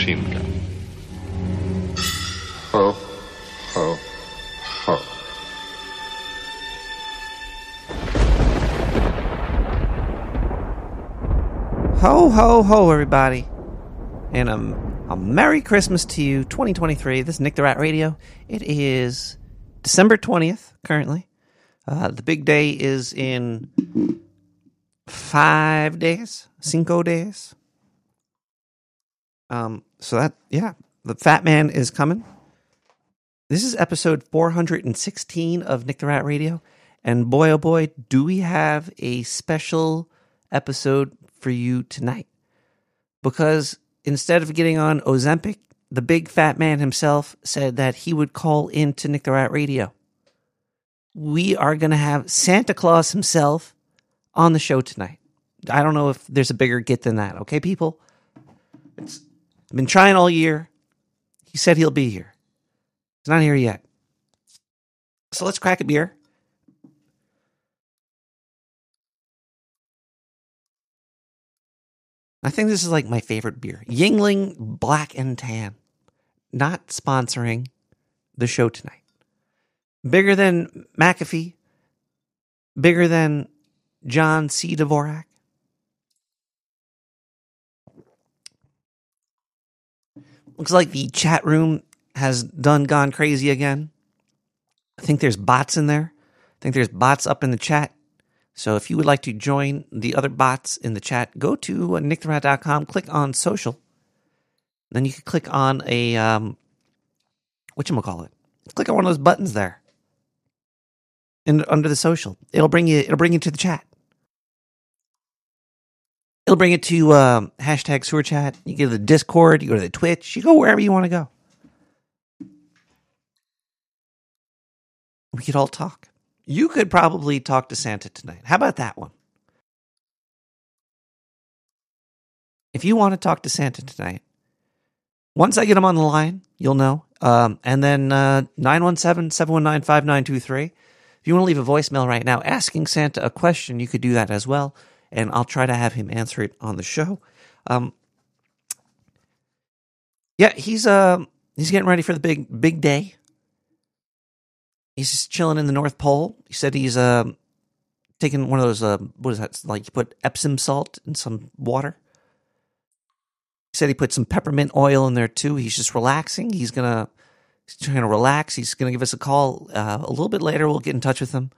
machine gun. Ho, ho, ho. Ho, ho, ho, everybody. And um, a Merry Christmas to you, 2023. This is Nick the Rat Radio. It is December 20th, currently. Uh, the big day is in five days, cinco days. Um, so that, yeah, the fat man is coming. This is episode 416 of Nick the Rat Radio. And boy, oh boy, do we have a special episode for you tonight. Because instead of getting on Ozempic, the big fat man himself said that he would call into Nick the Rat Radio. We are going to have Santa Claus himself on the show tonight. I don't know if there's a bigger get than that, okay, people? It's, I've been trying all year. He said he'll be here. He's not here yet. So let's crack a beer. I think this is like my favorite beer. Yuengling Black and Tan. Not sponsoring the show tonight. Bigger than McAfee. Bigger than John C. Dvorak. Looks like the chat room has done gone crazy again. I think there's bots in there. I think there's bots up in the chat. So if you would like to join the other bots in the chat, go to nicktherat.com, click on social. Then you can click on a um whatchamacallit. Click on one of those buttons there. And under the social. It'll bring you it'll bring you to the chat. It'll bring it to um, hashtag sewer chat. You go to the Discord, you go to the Twitch, you go wherever you want to go. We could all talk. You could probably talk to Santa tonight. How about that one? If you want to talk to Santa tonight, once I get him on the line, you'll know. Um, and then uh, 917 719 5923. If you want to leave a voicemail right now asking Santa a question, you could do that as well. And I'll try to have him answer it on the show. Um, yeah, he's uh, he's getting ready for the big big day he's just chilling in the North Pole. He said he's uh, taking one of those uh, what is that? Like you put Epsom salt in some water. He said he put some peppermint oil in there too. He's just relaxing. He's gonna he's trying to relax. He's gonna give us a call uh, a little bit later. We'll get in touch with him.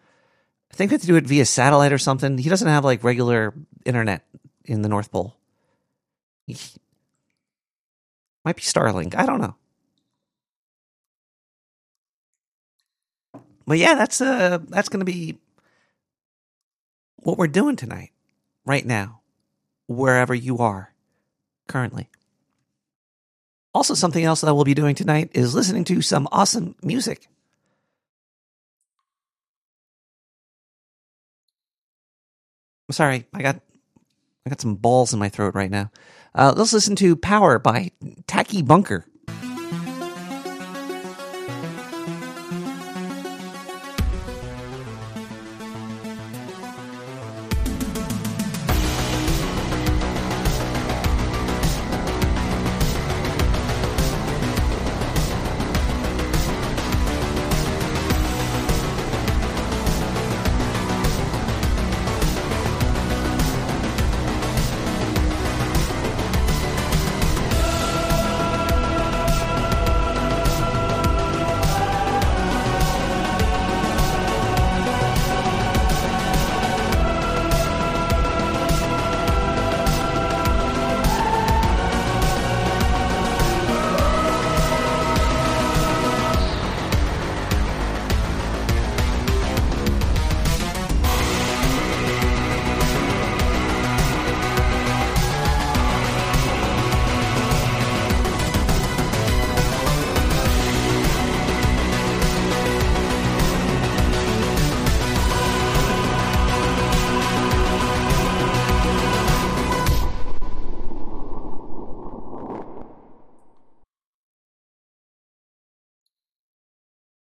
I think we have to do it via satellite or something. He doesn't have like regular internet in the North Pole. Might be Starlink. I don't know. But yeah, that's uh that's going to be what we're doing tonight, right now, wherever you are currently. Also, something else that we'll be doing tonight is listening to some awesome music. Sorry, I got I got some balls in my throat right now. Uh, let's listen to "Power" by Tacky Bunker.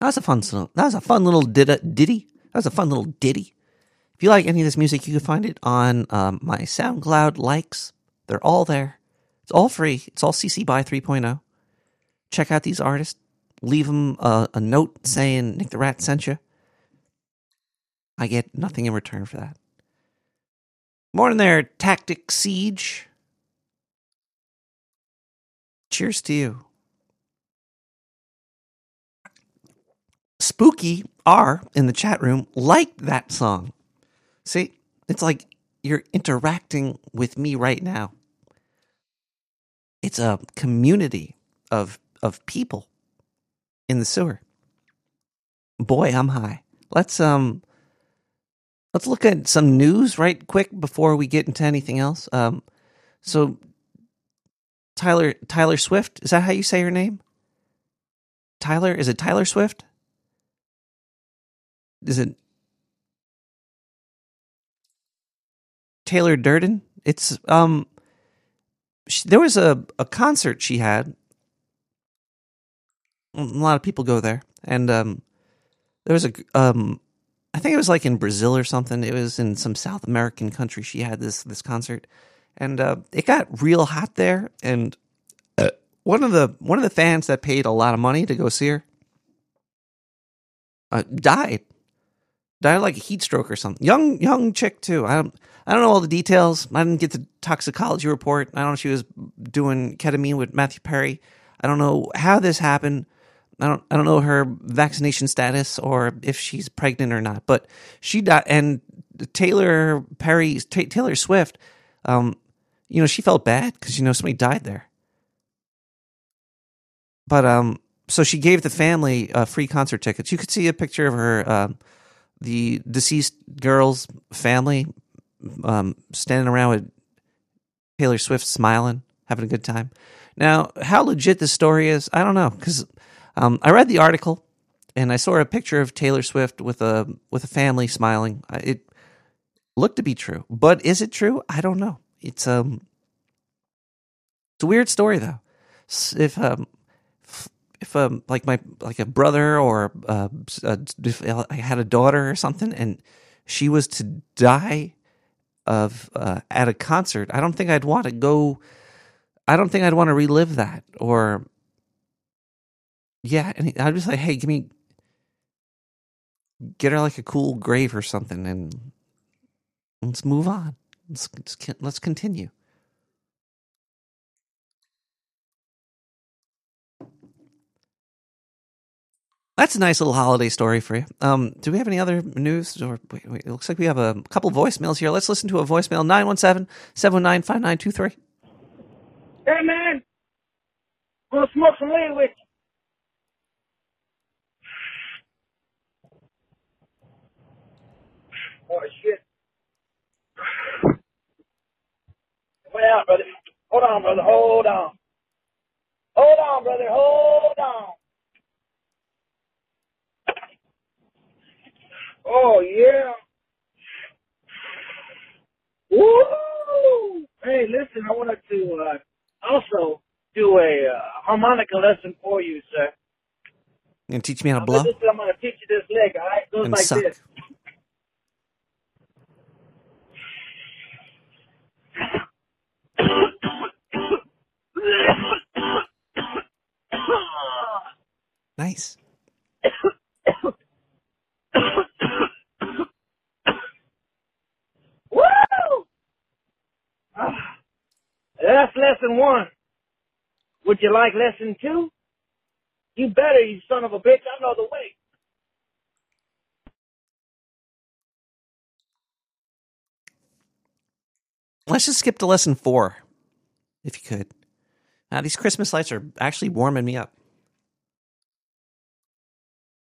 Was a fun song. That was a fun little ditty. ditty. That was a fun little ditty. If you like any of this music, you can find it on um, my SoundCloud likes. They're all there. It's all free. It's all CC BY 3.0. Check out these artists. Leave them a, a note saying Nick the Rat sent you. I get nothing in return for that. More Morning there, Tactic Siege. Cheers to you. Spooky R in the chat room liked that song. See, it's like you're interacting with me right now. It's a community of of people in the sewer. Boy, I'm high. Let's um let's look at some news right quick before we get into anything else. Um so Tyler Tyler Swift, is that how you say her name? Tyler, is it Tyler Swift? Is it Taylor Durden? It's um she, there was a a concert she had. A lot of people go there and um there was a um I think it was like in Brazil or something. It was in some South American country she had this this concert and uh, it got real hot there and uh, one of the one of the fans that paid a lot of money to go see her uh, died died of like a heat stroke or something young young chick too i don't i don't know all the details i didn't get the toxicology report i don't know if she was doing ketamine with matthew perry i don't know how this happened I don't I don't know her vaccination status or if she's pregnant or not, but she died. And Taylor Perry, Ta Taylor Swift, um, you know, she felt bad because you know somebody died there. But um, so she gave the family uh, free concert tickets. You could see a picture of her, uh, the deceased girl's family, um, standing around with Taylor Swift smiling, having a good time. Now, how legit this story is, I don't know because um, I read the article and I saw a picture of Taylor Swift with a with a family smiling. It looked to be true, but is it true? I don't know. It's um, it's a weird story though. If um, if um, like my like a brother or uh, if I had a daughter or something, and she was to die of uh, at a concert, I don't think I'd want to go. I don't think I'd want to relive that or yeah, and I was like, hey, give me, get her like a cool grave or something, and let's move on. Let's let's, let's continue. That's a nice little holiday story for you. Um, do we have any other news? Or wait, wait, it looks like we have a couple voicemails here. Let's listen to a voicemail 917 719 5923. Hey, man. Gonna smoke some weed with you. Oh, shit. Wait out, brother. Hold on, brother. Hold on. Hold on, brother. Hold on. Oh, yeah. Woo! Hey, listen, I wanted to uh, also do a uh, harmonica lesson for you, sir. You gonna teach me how to blow? I'm gonna teach you this lick, all right? It goes And like suck. this. Nice. Woo! Ah, That's lesson one. Would you like lesson two? You better, you son of a bitch. I know the way. Let's just skip to lesson four, if you could. Now, these Christmas lights are actually warming me up.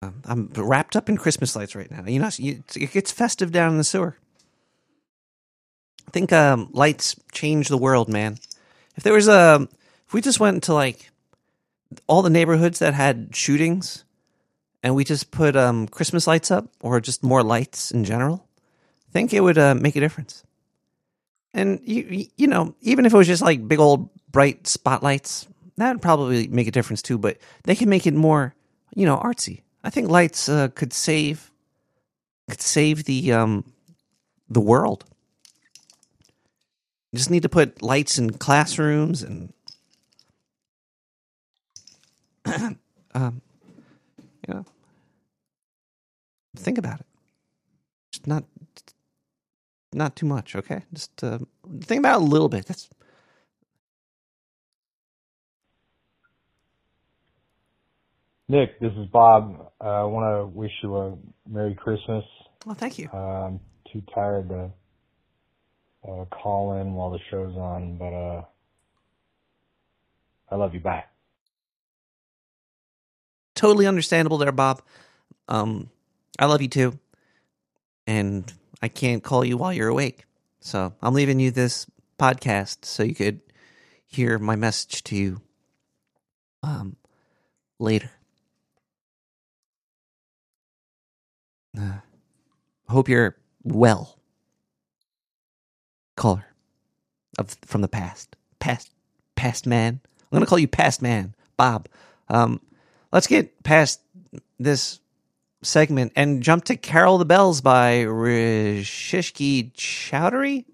Um, I'm wrapped up in Christmas lights right now. You know, you- it gets festive down in the sewer. I think um, lights change the world, man. If there was a, if we just went to like all the neighborhoods that had shootings, and we just put um, Christmas lights up, or just more lights in general, I think it would uh, make a difference. And you, you- you know, even if it was just like big old bright spotlights, that would probably make a difference too. But they can make it more, you know, artsy. I think lights uh, could save, could save the um, the world. You just need to put lights in classrooms and. um, you know, think about it. Just not, not too much. Okay, just uh, think about it a little bit. That's Nick, this is Bob. Uh, I want to wish you a Merry Christmas. Well, thank you. Um, too tired to uh, call in while the show's on, but uh, I love you. Bye. totally understandable there, Bob. Um, I love you too, and I can't call you while you're awake, so I'm leaving you this podcast so you could hear my message to you um later. Uh, hope you're well, caller of from the past, past, past man. I'm gonna call you past man, Bob. Um, let's get past this segment and jump to Carol the Bells by Rishishki Chowdhury.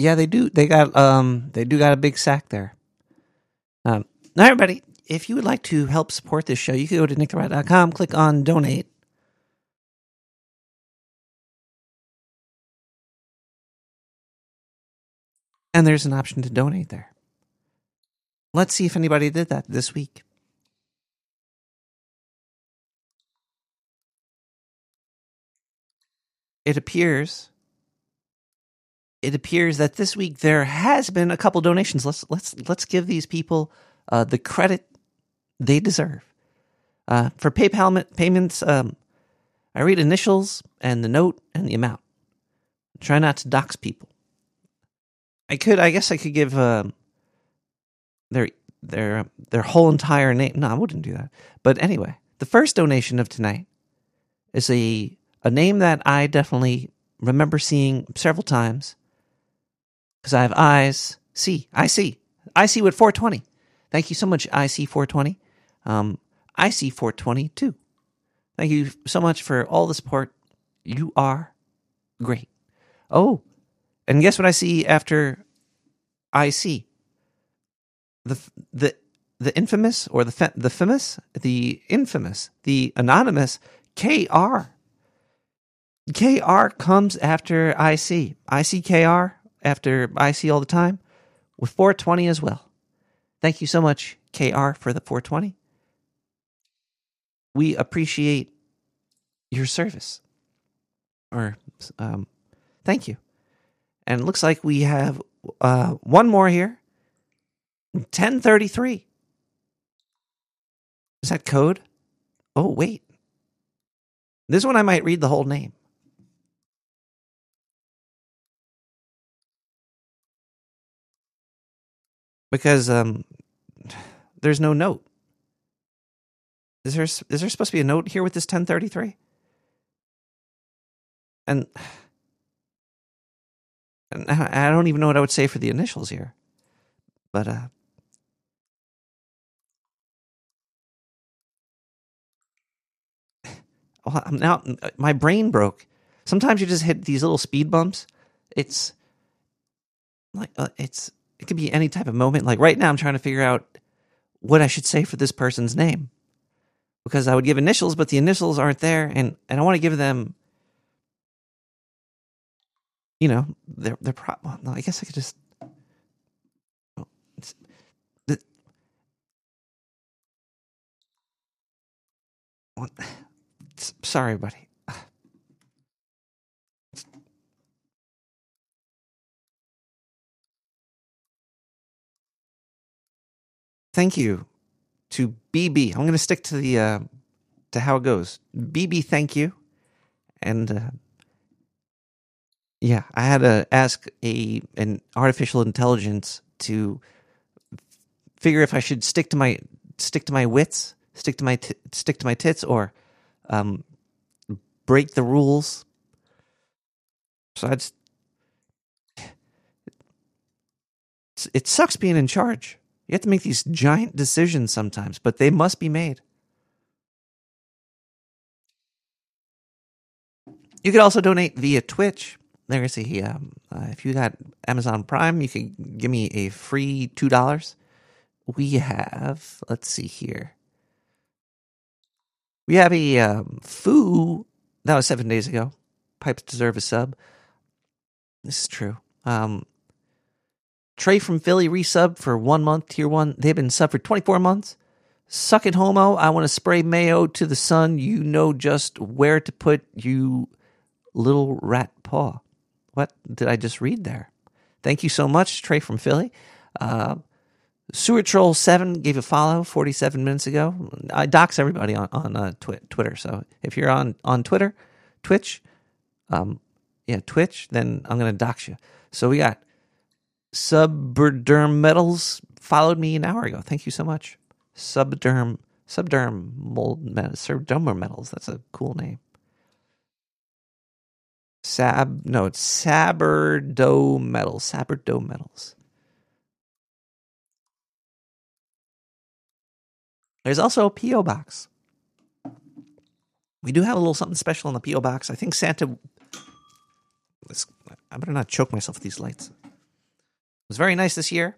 Yeah, they do. They got um they do got a big sack there. Um now everybody, if you would like to help support this show, you can go to nicktherat.com, click on donate. And there's an option to donate there. Let's see if anybody did that this week. It appears it appears that this week there has been a couple donations. Let's let's let's give these people uh, the credit they deserve. Uh, for PayPal payments, um, I read initials and the note and the amount. Try not to dox people. I could. I guess I could give um their their their whole entire name. No, I wouldn't do that. But anyway, the first donation of tonight is a a name that I definitely remember seeing several times because I have eyes. See, I see, I see with 420. Thank you so much, IC 420. Um, IC 420 too. Thank you so much for all the support. You are great. Oh, and guess what I see after IC? The the the infamous or the the famous, the infamous, the anonymous KR. KR comes after IC. ICKR after IC all the time with 420 as well. Thank you so much, KR, for the 420. We appreciate your service. Or um, thank you. And it looks like we have uh, one more here. 1033. Is that code? Oh, wait. This one I might read the whole name. Because um, there's no note. Is there is there supposed to be a note here with this 1033? And, and I don't even know what I would say for the initials here. But uh well, I'm now my brain broke. Sometimes you just hit these little speed bumps. It's like uh, it's it could be any type of moment. Like right now, I'm trying to figure out what I should say for this person's name because I would give initials, but the initials aren't there, and and I want to give them, you know, their their pro. Well, no, I guess I could just. Sorry, buddy. Thank you to BB. I'm going to stick to the uh, to how it goes. BB, thank you. And uh, yeah, I had to ask a an artificial intelligence to figure if I should stick to my stick to my wits, stick to my t- stick to my tits, or um, break the rules. So I just it sucks being in charge. You have to make these giant decisions sometimes, but they must be made. You could also donate via Twitch. There's a um, uh, if you got Amazon Prime, you can give me a free two dollars. We have let's see here. We have a um, foo that was seven days ago. Pipes deserve a sub. This is true. Um, Trey from Philly resub for one month, tier one. They've been sub for 24 months. Suck it, homo. I want to spray mayo to the sun. You know just where to put you little rat paw. What did I just read there? Thank you so much, Trey from Philly. Uh, Sewer Troll 7 gave a follow 47 minutes ago. I dox everybody on, on uh, twi- Twitter. So if you're on, on Twitter, Twitch, um, yeah, Twitch, then I'm going to dox you. So we got Subderm Metals followed me an hour ago. Thank you so much. Subderm Subderm Mold Metals. That's a cool name. Sab no, it's Saberdo Metals. Saberdo Metals. There's also a PO box. We do have a little something special in the PO box. I think Santa. Let's, I better not choke myself with these lights. Was very nice this year.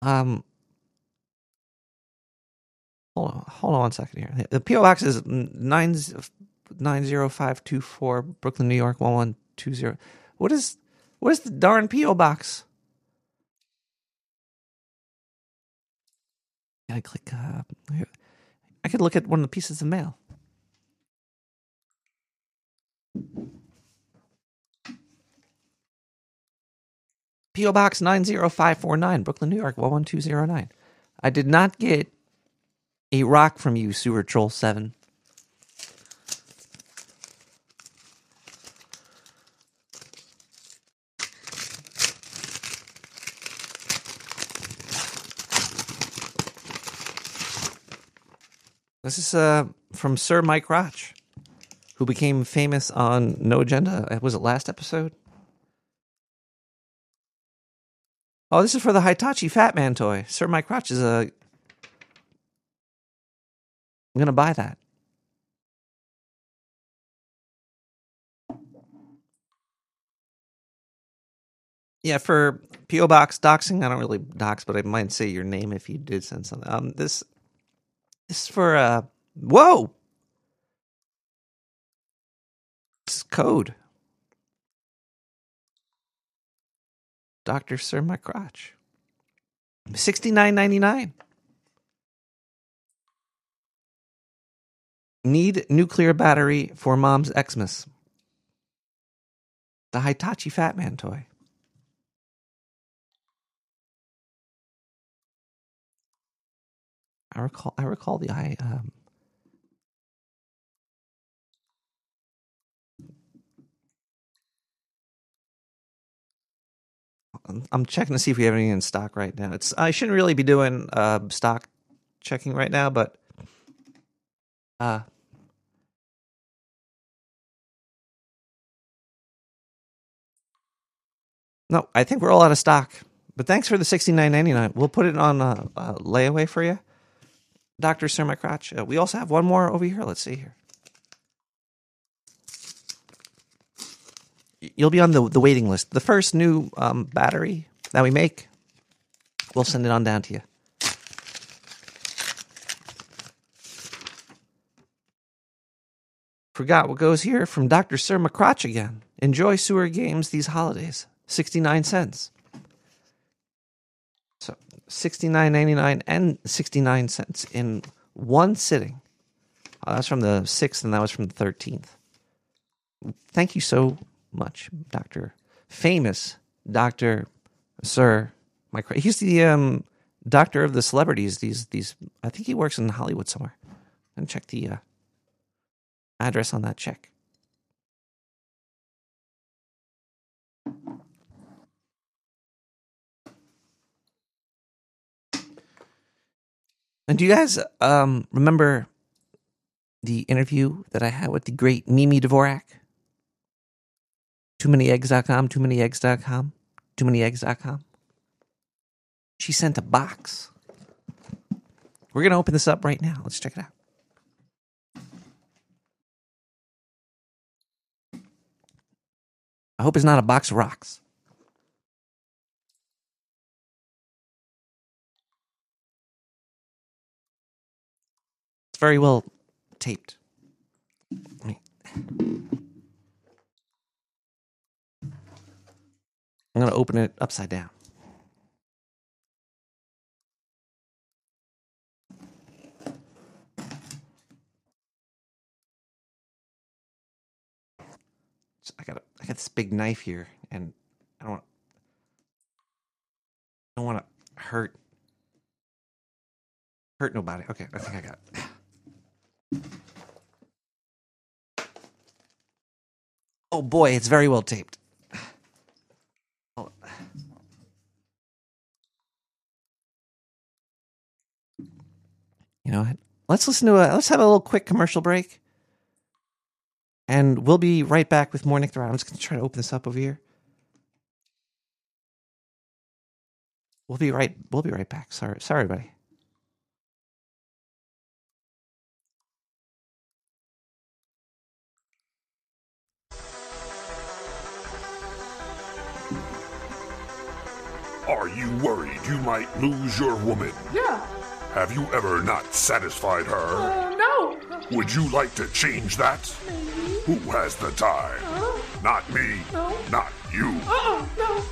Um, hold on, hold on one second here. The PO box is nine nine zero five two four Brooklyn, New York one one two zero. What is what is the darn PO box? I click. Uh. I could look at one of the pieces of mail. P.O. Box 90549, Brooklyn, New York 11209. I did not get a rock from you, Sewer Troll 7. This is uh, from Sir Mike Roch, who became famous on No Agenda. Uh, was it last episode? Oh, this is for the Hitachi Fat Man toy. Sir my crotch is a. I'm gonna buy that. Yeah, for PO box doxing, I don't really dox, but I might say your name if you did send something. Um, this this is for uh, whoa, it's code. Doctor Sir My Crotch. Sixty nine ninety nine. Need nuclear battery for mom's Xmas. The Hitachi Fat Man toy. I recall. I recall the I. Um, I'm- checking to see if we have anything in stock right now. It's. I shouldn't really be doing uh, stock checking right now, but uh, no, I think we're all out of stock. But thanks for the sixty nine ninety nine. We'll put it on uh, layaway for you. Dr. Sir My we also have one more over here. Let's see here. You'll be on the, the waiting list. The first new um, battery that we make, we'll send it on down to you. Forgot what goes here from Dr. Sir McCrotch again. Enjoy sewer games these holidays. 69 cents. So 69.99 and 69 cents in one sitting. Uh, that's from the 6th and that was from the 13th. Thank you so much, Dr. Famous Dr. Sir Mike. He's the um, doctor of the celebrities. These these I think he works in Hollywood somewhere. And check the uh, address on that check. And do you guys um, remember the interview that I had with the great Mimi Dvorak? Too many eggs.com, too many eggs.com, too many eggs.com. She sent a box. We're going to open this up right now. Let's check it out. I hope it's not a box of rocks. It's very well taped. Let I'm going to open it upside down. I got I got this big knife here, and I don't want I don't want to hurt hurt nobody. Okay, I think I got. Oh boy, it's very well taped. You know what? Let's listen to a let's have a little quick commercial break. And we'll be right back with more Nick the Rat. I'm just gonna try to open this up over here. We'll be right we'll be right back. Sorry sorry buddy. You worried you might lose your woman? Yeah. Have you ever not satisfied her? Uh, no. Would you like to change that? Maybe. Who has the time? Not me. No. Not you. Uh-uh, no.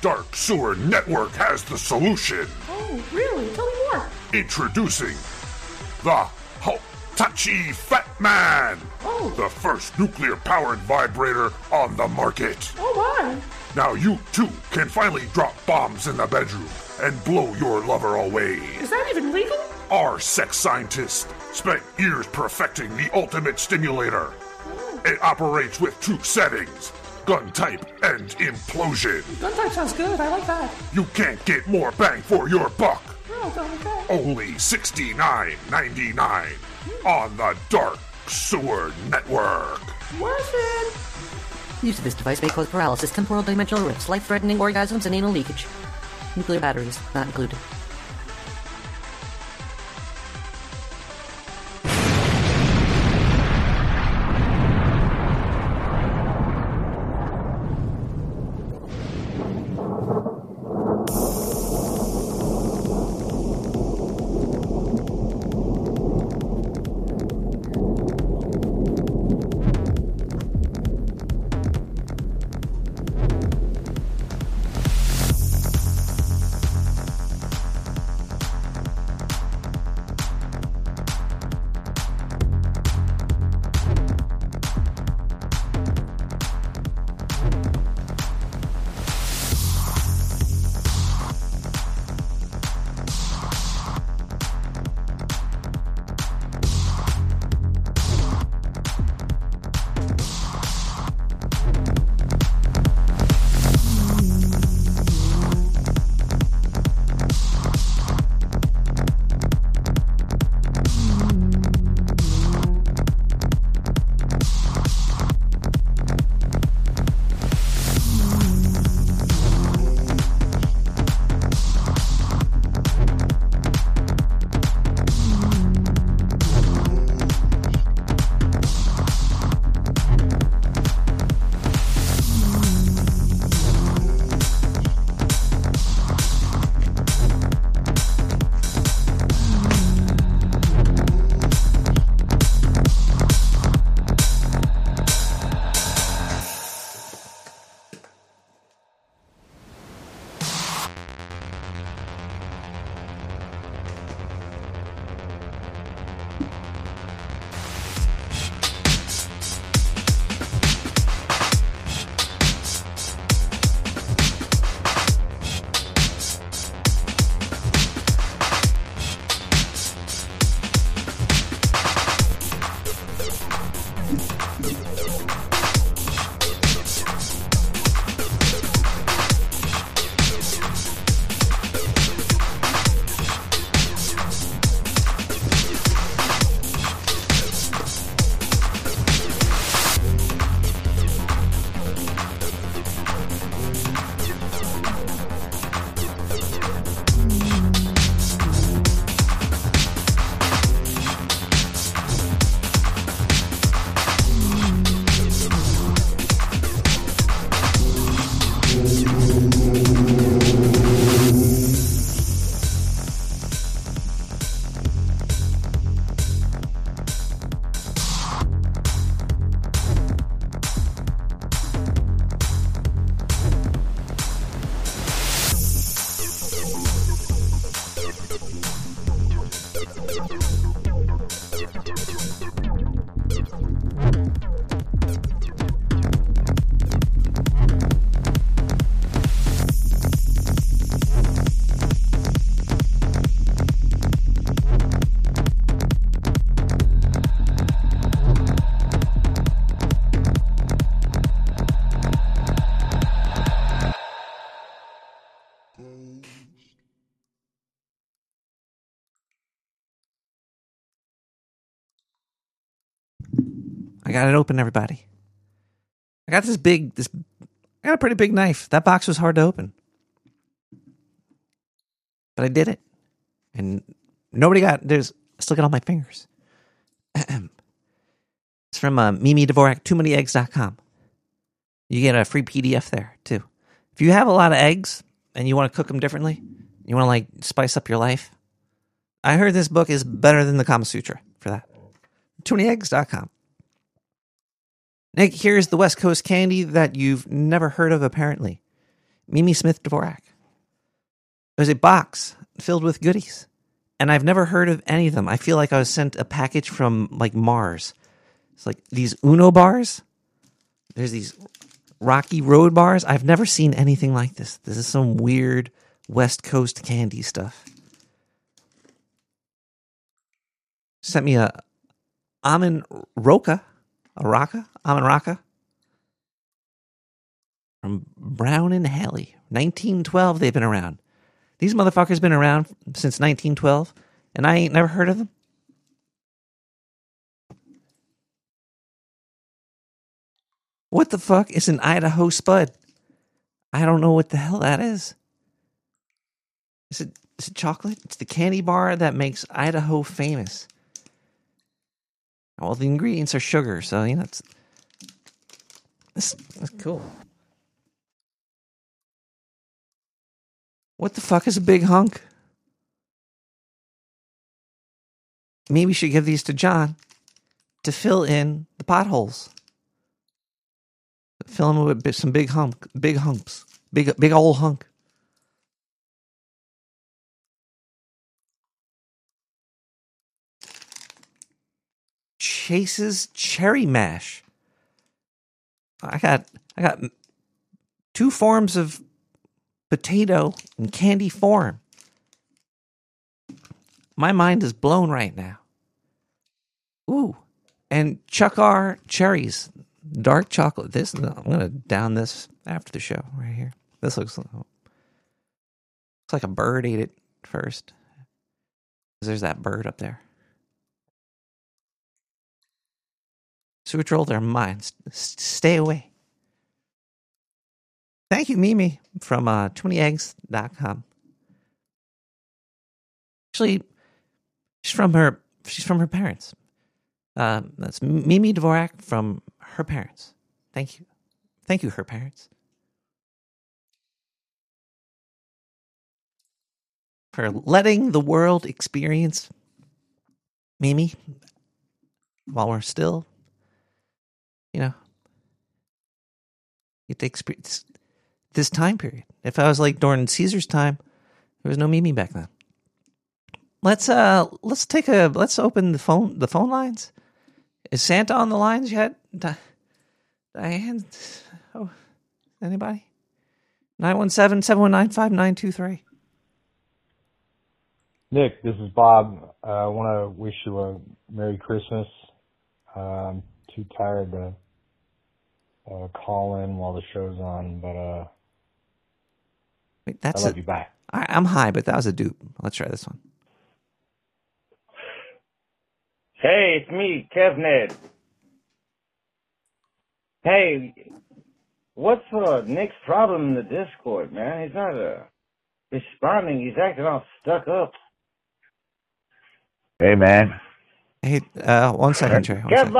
Dark Sewer Network has the solution. Oh, really? Tell me more. Introducing the Hitachi Fat Man. Oh. The first nuclear powered vibrator on the market. Oh, my. Now you too can finally drop bombs in the bedroom and blow your lover away. Is that even legal? Our sex scientist spent years perfecting the ultimate stimulator. Hmm. It operates with two settings gun type and implosion. Gun type sounds good. I like that. You can't get more bang for your buck. Oh, okay. Only $69.99. Hmm. on the Dark Sewer Network. Worth it. Use of this device may cause paralysis, temporal dimensional rifts, life-threatening orgasms, and anal leakage. Nuclear batteries not included. Got it open, everybody. I got this big, this, I got a pretty big knife. That box was hard to open. But I did it. And nobody got, there's, I still got all my fingers. it's from uh, Mimi Dvorak, too many eggs.com. You get a free PDF there too. If you have a lot of eggs and you want to cook them differently, you want to like spice up your life, I heard this book is better than the Kama Sutra for that. Too many eggs.com. Nick, here's the West Coast candy that you've never heard of, apparently. Mimi Smith Dvorak. There's a box filled with goodies, and I've never heard of any of them. I feel like I was sent a package from like Mars. It's like these Uno bars. There's these Rocky Road bars. I've never seen anything like this. This is some weird West Coast candy stuff. Sent me a almond roca a raka, Almond Roca from Brown and Haley. 1912, they've been around. These motherfuckers been around since 1912, and I ain't never heard of them. What the fuck is an Idaho Spud? I don't know what the hell that is. Is it is it chocolate? It's the candy bar that makes Idaho famous. All the ingredients are sugar, so you know it's that's, cool. What the fuck is a big hunk? Maybe we should give these to John to fill in the potholes. Fill them with some big hunk, big humps, big big old hunk. Chase's cherry mash. I got I got two forms of potato in candy form. My mind is blown right now. Ooh, and Chukar cherries, dark chocolate. This I'm gonna down this after the show right here. This looks looks like a bird ate it first. There's that bird up there. So control their minds. Stay away. Thank you, Mimi, from uh, 20eggs.com. Actually, she's from her she's from her parents. Uh, that's Mimi Dvorak from her parents. Thank you. Thank you, her parents. For letting the world experience Mimi while we're still, you know, get to experience this time period. If I was like during Caesar's time, there was no Mimi back then. Let's uh let's take a let's open the phone the phone lines. Is Santa on the lines yet? Di- Diane? Oh, anybody? 917 719 5923. Nick, this is Bob. Uh, I want to wish you a Merry Christmas. I'm too tired to uh, call in while the show's on, but uh, Wait, I that's love a, you. Bye. I, I'm high, but that was a dupe. Let's try this one. Hey, it's me, KevNed. Hey, what's uh, Nick's problem in the Discord, man? He's not uh, responding. He's acting all stuck up. Hey, man. Hey, uh, one second, Trey. One second.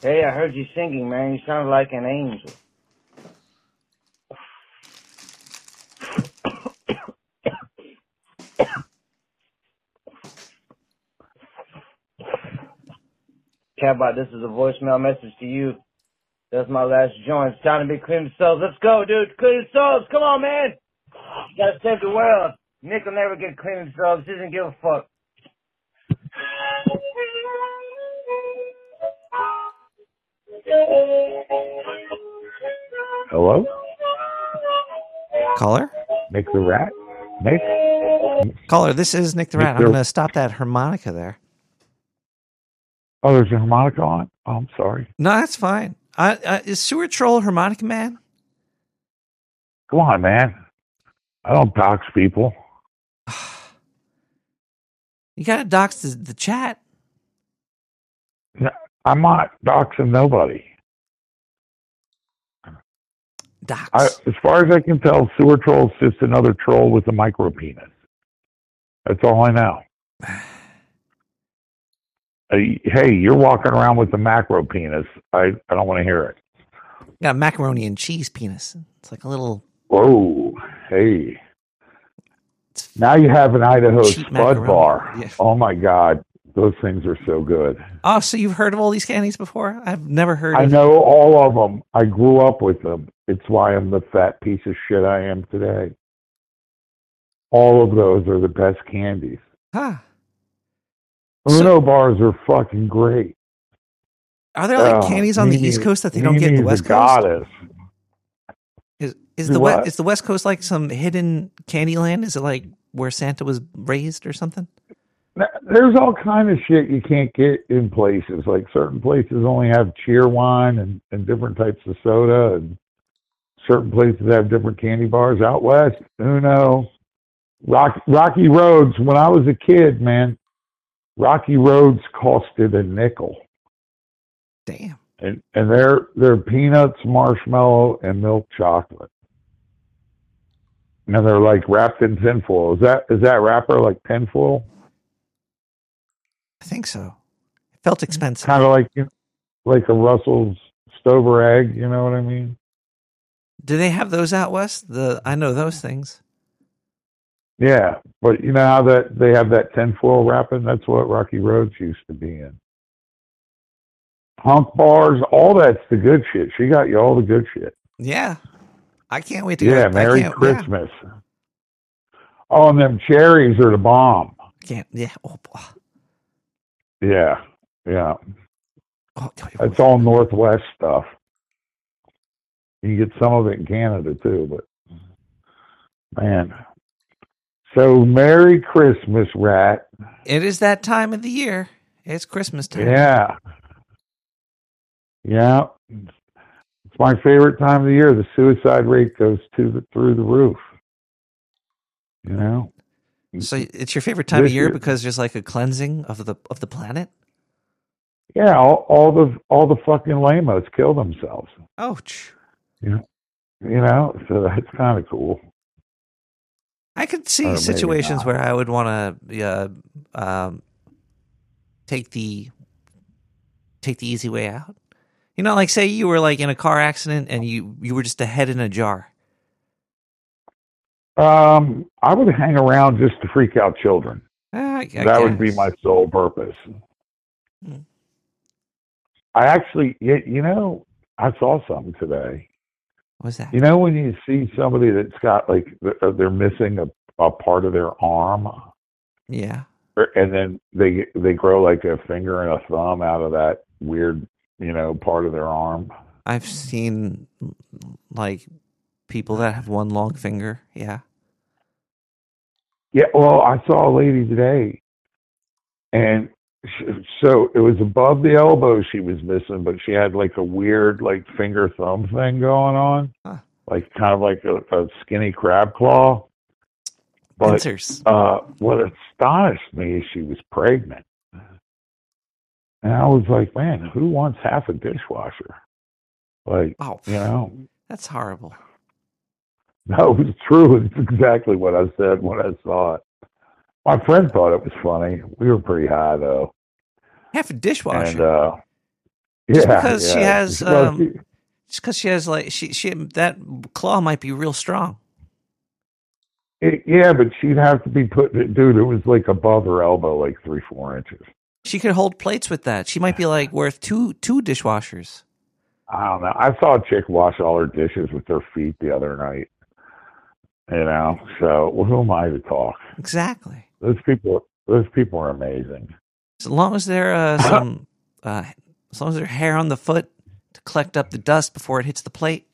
Hey, I heard you singing, man. You sound like an angel. Kevbot, this is a voicemail message to you. That's my last joint. It's time to be clean souls. Let's go, dude. Clean souls. Come on, man. You gotta save the world. Nick will never get clean souls. He doesn't give a fuck. Hello? Caller? Nick the Rat? Nick? Caller, this is Nick the Nick Rat. I'm the- going to stop that harmonica there. Oh, there's a harmonica on? Oh, I'm sorry. No, that's fine. Uh, uh, is Sewer Troll harmonica man? Come on, man. I don't dox people. You got to dox the, the chat. I'm not doxing nobody. Dox. I, as far as I can tell, Sewer troll is just another troll with a micro penis. That's all I know. Uh, hey, you're walking around with a macro penis. I, I don't want to hear it. got a macaroni and cheese penis. It's like a little. Whoa, hey. Now you have an Idaho Cheap Spud macaroni. bar. Yeah. Oh my God, those things are so good. Oh, so you've heard of all these candies before? I've never heard of them. I know all of them. I grew up with them. It's why I'm the fat piece of shit I am today. All of those are the best candies. Huh. Oh, so- Uno bars are fucking great. Are there like Oh, candies on the East Coast that they don't get in the West Coast? goddess. Is is the what? West, is the West Coast like some hidden candy land? Is it like where Santa was raised or something? There's all kind of shit you can't get in places. Like certain places only have Cheerwine and, and different types of soda, and certain places have different candy bars. Out west, Uno, Rock, Rocky Roads. When I was a kid, man, Rocky Roads costed a nickel. Damn. and and they're they're peanuts, marshmallow, and milk chocolate. And they're like wrapped in tinfoil. Is that is that wrapper like tinfoil? I think so. It felt mm-hmm. expensive. Kind of like you, like a Russell's Stover egg. You know what I mean? Do they have those out west? The I know those things. Yeah, but you know how that they have that tinfoil wrapping? That's what Rocky Roads used to be in. Hunk bars, all that's the good shit. She got you all the good shit. Yeah. I can't wait to Yeah, go. I Merry can't- yeah. Christmas. Oh, and them cherries are the bomb. I can't. Yeah. Oh, boy. Yeah, yeah. Oh, That's all Northwest stuff. You get some of it in Canada too, but man. So Merry Christmas, Rat. It is that time of the year. It's Christmas time. Yeah. Yeah. It's my favorite time of the year. The suicide rate goes to the, through the roof. You know? So it's your favorite time of year year- because there's like a cleansing of the of the planet. Yeah, all, all the all the fucking lamos kill themselves. Ouch. You know, you know, so that's kind of cool. I could see Or situations where I would want to uh, um, take the take the easy way out. You know, like say you were like in a car accident and you you were just a head in a jar. Um, I would hang around just to freak out children. I, I that would be my sole purpose. Hmm. I actually, you, you know, I saw something today. What's that? You know, when you see somebody that's got like they're they're missing a, a part of their arm, Yeah. and then they they grow like a finger and a thumb out of that weird, you know, part of their arm. I've seen like people that have one long finger. Yeah. Yeah, well, I saw a lady today, and so it was above the elbow she was missing, but she had like a weird like finger thumb thing going on, Huh. like kind of like a, a skinny crab claw. But Pincers. uh, what astonished me is she was pregnant, and I was like, man, who wants half a dishwasher? Like, Oh, you know, that's horrible. No, it was true. It's exactly what I said when I saw it. My friend thought it was funny. We were pretty high though, Half a dishwasher. and uh, Just yeah, because she yeah. has, Well, um, she- Just because she has like she she that claw might be real strong. it- yeah, but she'd have to be put. Dude, it was like above her elbow, like three, four inches. She could hold plates with that. She might be like worth two two dishwashers. I don't know. I saw a chick wash all her dishes with her feet the other night. You know, so well, who am I to talk? Exactly. Those people, those people are amazing. As long as they're uh, some, uh, as long as they're hair on the foot to collect up the dust before it hits the plate.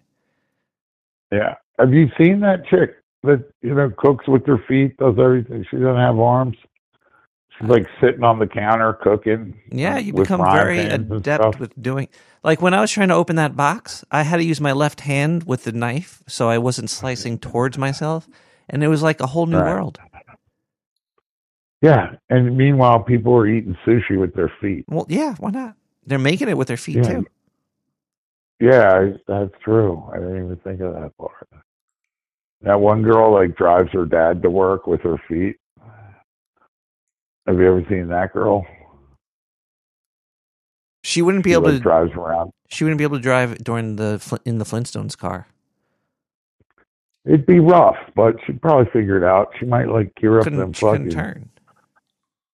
Yeah. Have you seen that chick that you know cooks with her feet, does everything? She doesn't have arms. Like sitting on the counter cooking. Yeah, you become very adept with doing. Like when I was trying to open that box, I had to use my left hand with the knife, so I wasn't slicing towards myself, and it was like a whole new Right. world. Yeah, and meanwhile, people are eating sushi with their feet. Well, yeah, why not? They're making it with their feet Yeah. too. Yeah, that's true. I didn't even think of that part. That one girl like drives her dad to work with her feet. Have you ever seen that girl? She wouldn't be She able like to. drives around. She wouldn't be able to drive during the in the Flintstones car. It'd be rough, but she'd probably figure it out. She might like gear up them Couldn't couldn't fucking turn?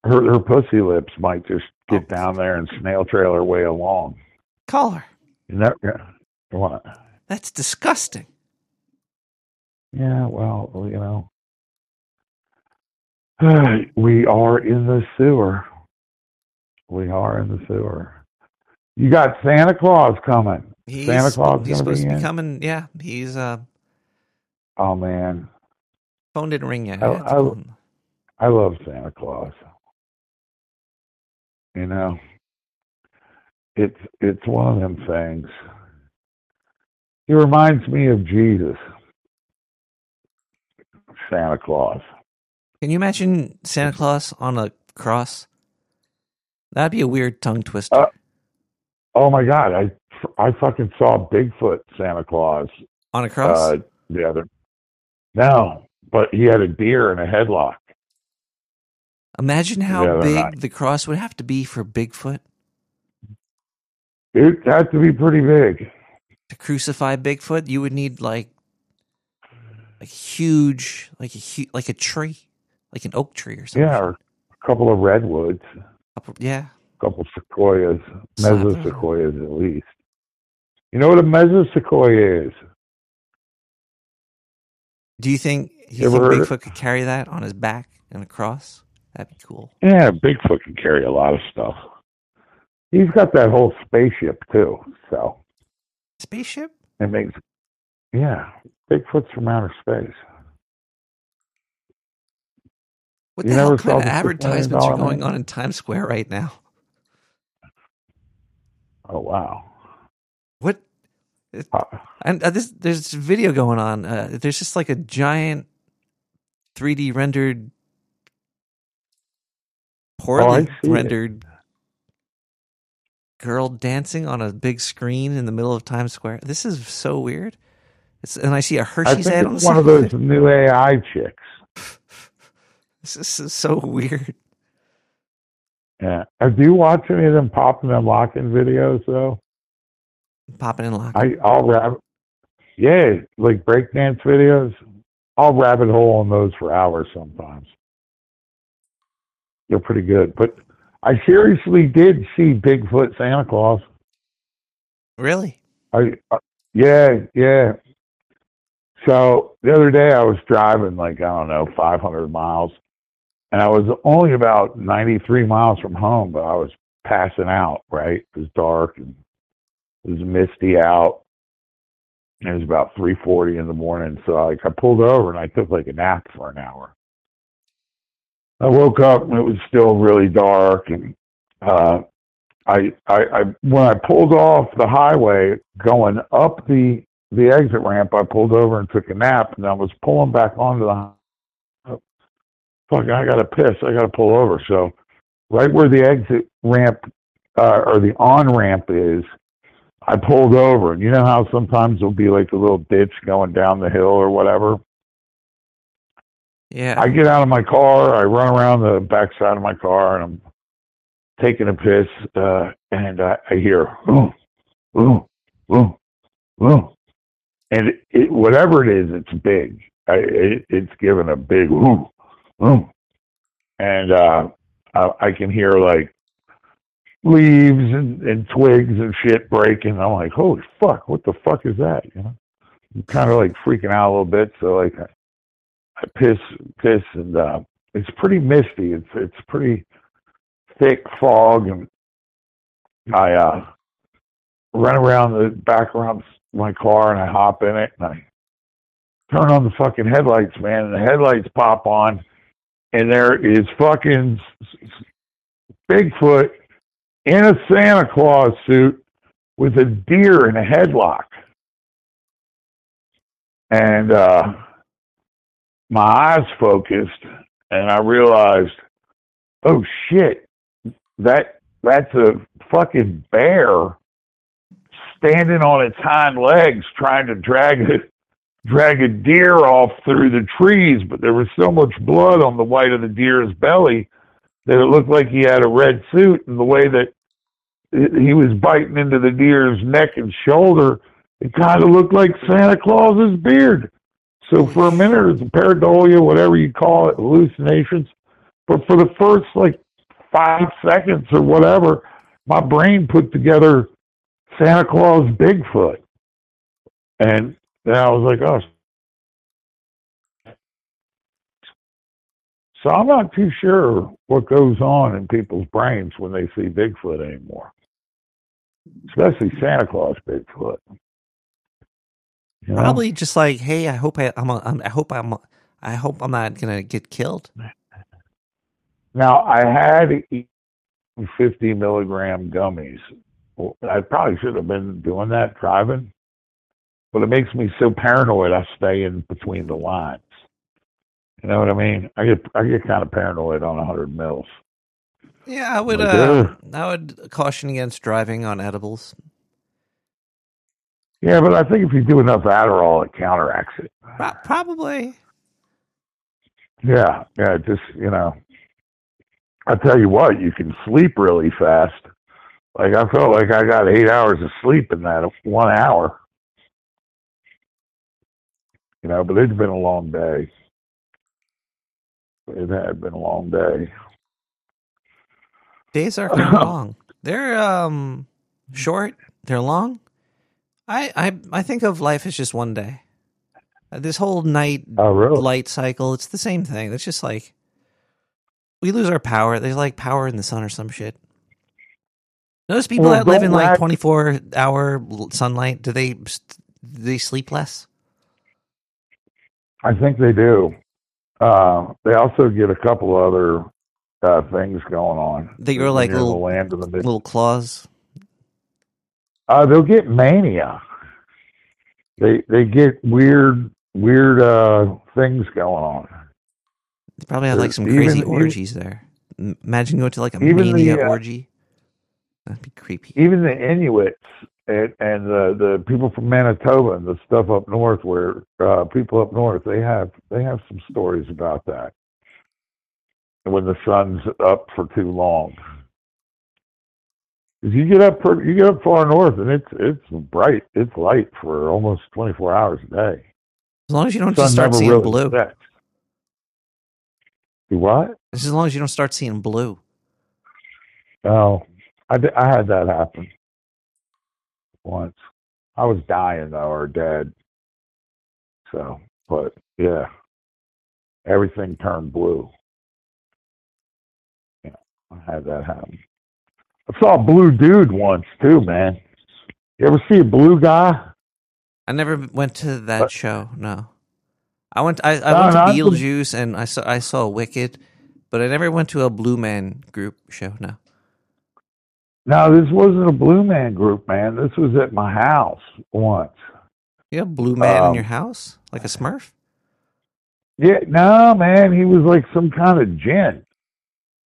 her her pussy lips might just oh. get Oh. down there and snail trail her way along. Call her. Yeah. What? That's disgusting. Yeah, well, you know, we are in the sewer. We are in the sewer. You got Santa Claus coming. He's, Santa Claus he's supposed be to be in? coming. Yeah, he's uh Oh man, phone didn't ring yet. I- I had to I- call him. I love Santa Claus. You know, it's it's one of them things. He reminds me of Jesus, Santa Claus. Can you imagine Santa Claus on a cross? That'd be a weird tongue twister. Uh, Oh my God, I I fucking saw Bigfoot Santa Claus On a cross? uh, the other. No, but he had a deer in a headlock. Imagine how they're big not- the cross would have to be for Bigfoot It had to be pretty big. to crucify Bigfoot. You would need like a huge, like a hu- like a tree, like an oak tree or something. Yeah, or a couple of redwoods, Couple- yeah. a couple of sequoias, mesosequoias at least. You know what a mesosequoia is? Do you think you Ever think? Bigfoot could carry that on his back and across? That'd be cool. Yeah, Bigfoot can carry a lot of stuff. He's got that whole spaceship too, so Spaceship? it makes yeah. Bigfoot's from outer space. What You the hell kind of the $6 million advertisements are going on in Times Square right now? Oh wow. What? And uh, this, there's this video going on. Uh, there's just like a giant 3D rendered, poorly Oh, see it. rendered girl dancing on a big screen in the middle of Times Square. This is so weird. It's, and I see a Hershey's ad on the one side of those new AI chicks. This is so- weird. Yeah. Do you watch any of them popping and locking videos though? Popping and locking. I I'll rabbit yeah, like breakdance videos. I'll rabbit hole on those for hours sometimes. They're pretty good. But I seriously did see Bigfoot Santa Claus. really? I uh, yeah, yeah. So the other day I was driving like I don't know 500 miles, and I was only about 93 miles from home, but I was passing out. Right, it was dark and it was misty out. It was about 3:40 in the morning, so like I pulled over and I took like a nap for an hour. I woke up and it was still really dark, and uh, I, I, I when I pulled off the highway going up the the exit ramp, I pulled over and took a nap, and I was pulling back onto the. Fuck! I got to piss. I got to pull over. So, right where the exit ramp uh, or the on ramp is, I pulled over, and you know how sometimes there'll be like a little ditch going down the hill or whatever. Yeah. I get out of my car, I run around the backside of my car, and I'm taking a piss, uh, and I, I hear, ooh, ooh, ooh, ooh. and it, it, whatever it is, it's big. I, it, it's giving a big ooh, ooh, and uh, I, I can hear like leaves and, and twigs and shit breaking. I'm like, holy fuck, what the fuck is that? You know, I'm kind of like freaking out a little bit. So like, I, I piss, piss, and uh, it's pretty misty. It's it's pretty thick fog, and I uh, run around the back around my car, and I hop in it, and I turn on the fucking headlights, man, and the headlights pop on, and there is fucking Bigfoot in a Santa Claus suit with a deer in a headlock, and uh, my eyes focused, and I realized, oh shit, that that's a fucking bear standing on its hind legs trying to drag a drag a deer off through the trees, but there was so much blood on the white of the deer's belly that it looked like he had a red suit, and the way that he was biting into the deer's neck and shoulder, it kind of looked like Santa Claus's beard. So for a minute, it was pareidolia, whatever you call it, hallucinations. But for the first like five seconds or whatever, my brain put together Santa Claus Bigfoot. And then I was like, oh. So I'm not too sure what goes on in people's brains when they see Bigfoot anymore, especially Santa Claus Bigfoot. You know? Probably just like, hey, I hope I, I'm, a, I'm I hope I'm, I hope I'm not gonna get killed. Now I had 50 milligram gummies. I probably should have been doing that driving, but it makes me so paranoid. I stay in between the lines. You know what I mean? I get I get kind of paranoid on 100 mils. Yeah, I would. Like, Uh. I would caution against driving on edibles. Yeah, but I think if you do enough Adderall, it counteracts it. Pro- probably. Yeah, yeah, just you know. I tell you what, you can sleep really fast. Like I felt like I got eight hours of sleep in that one hour. You know, but it's been a long day. It had been a long day. Days are long. They're um short. They're long. I I I think of life as just one day. Uh, This whole night Oh, really? light cycle, it's the same thing. It's just like we lose our power. There's like power in the sun or some shit. Those people Well, that live in like 24 hour sunlight, do they do they sleep less? I think they do. Uh, they also get a couple other uh, things going on. They grow like Near the little land of the mid- little claws. Uh, they'll get mania. They they get weird weird uh, things going on. They probably have like some Even- crazy even- orgies there. Imagine going to like a Even the, mania uh, orgy. That'd be creepy. Even the Inuits and and the the people from Manitoba and the stuff up north, where uh, people up north they have they have some stories about that. When the sun's up for too long, 'Cause you get up per, you get up far north and it's it's bright, it's light for almost twenty four hours a day. As long as you don't just start seeing really blue. sets. What? As long as you don't start seeing blue. Oh, I, I had that happen once. I was dying though, or dead. So, but yeah, everything turned blue. Yeah, I had that happen. I saw a blue dude once too, man. You ever see a blue guy? I never went to that But- show. No, I went. I, I went to Beetlejuice and I saw I saw Wicked, but I never went to a Blue Man Group show. No. No, this wasn't a blue man group, man. This was at my house once. You have Blue Man in Um, your house, like a Smurf. Yeah, no, man, he was like some kind of djinn.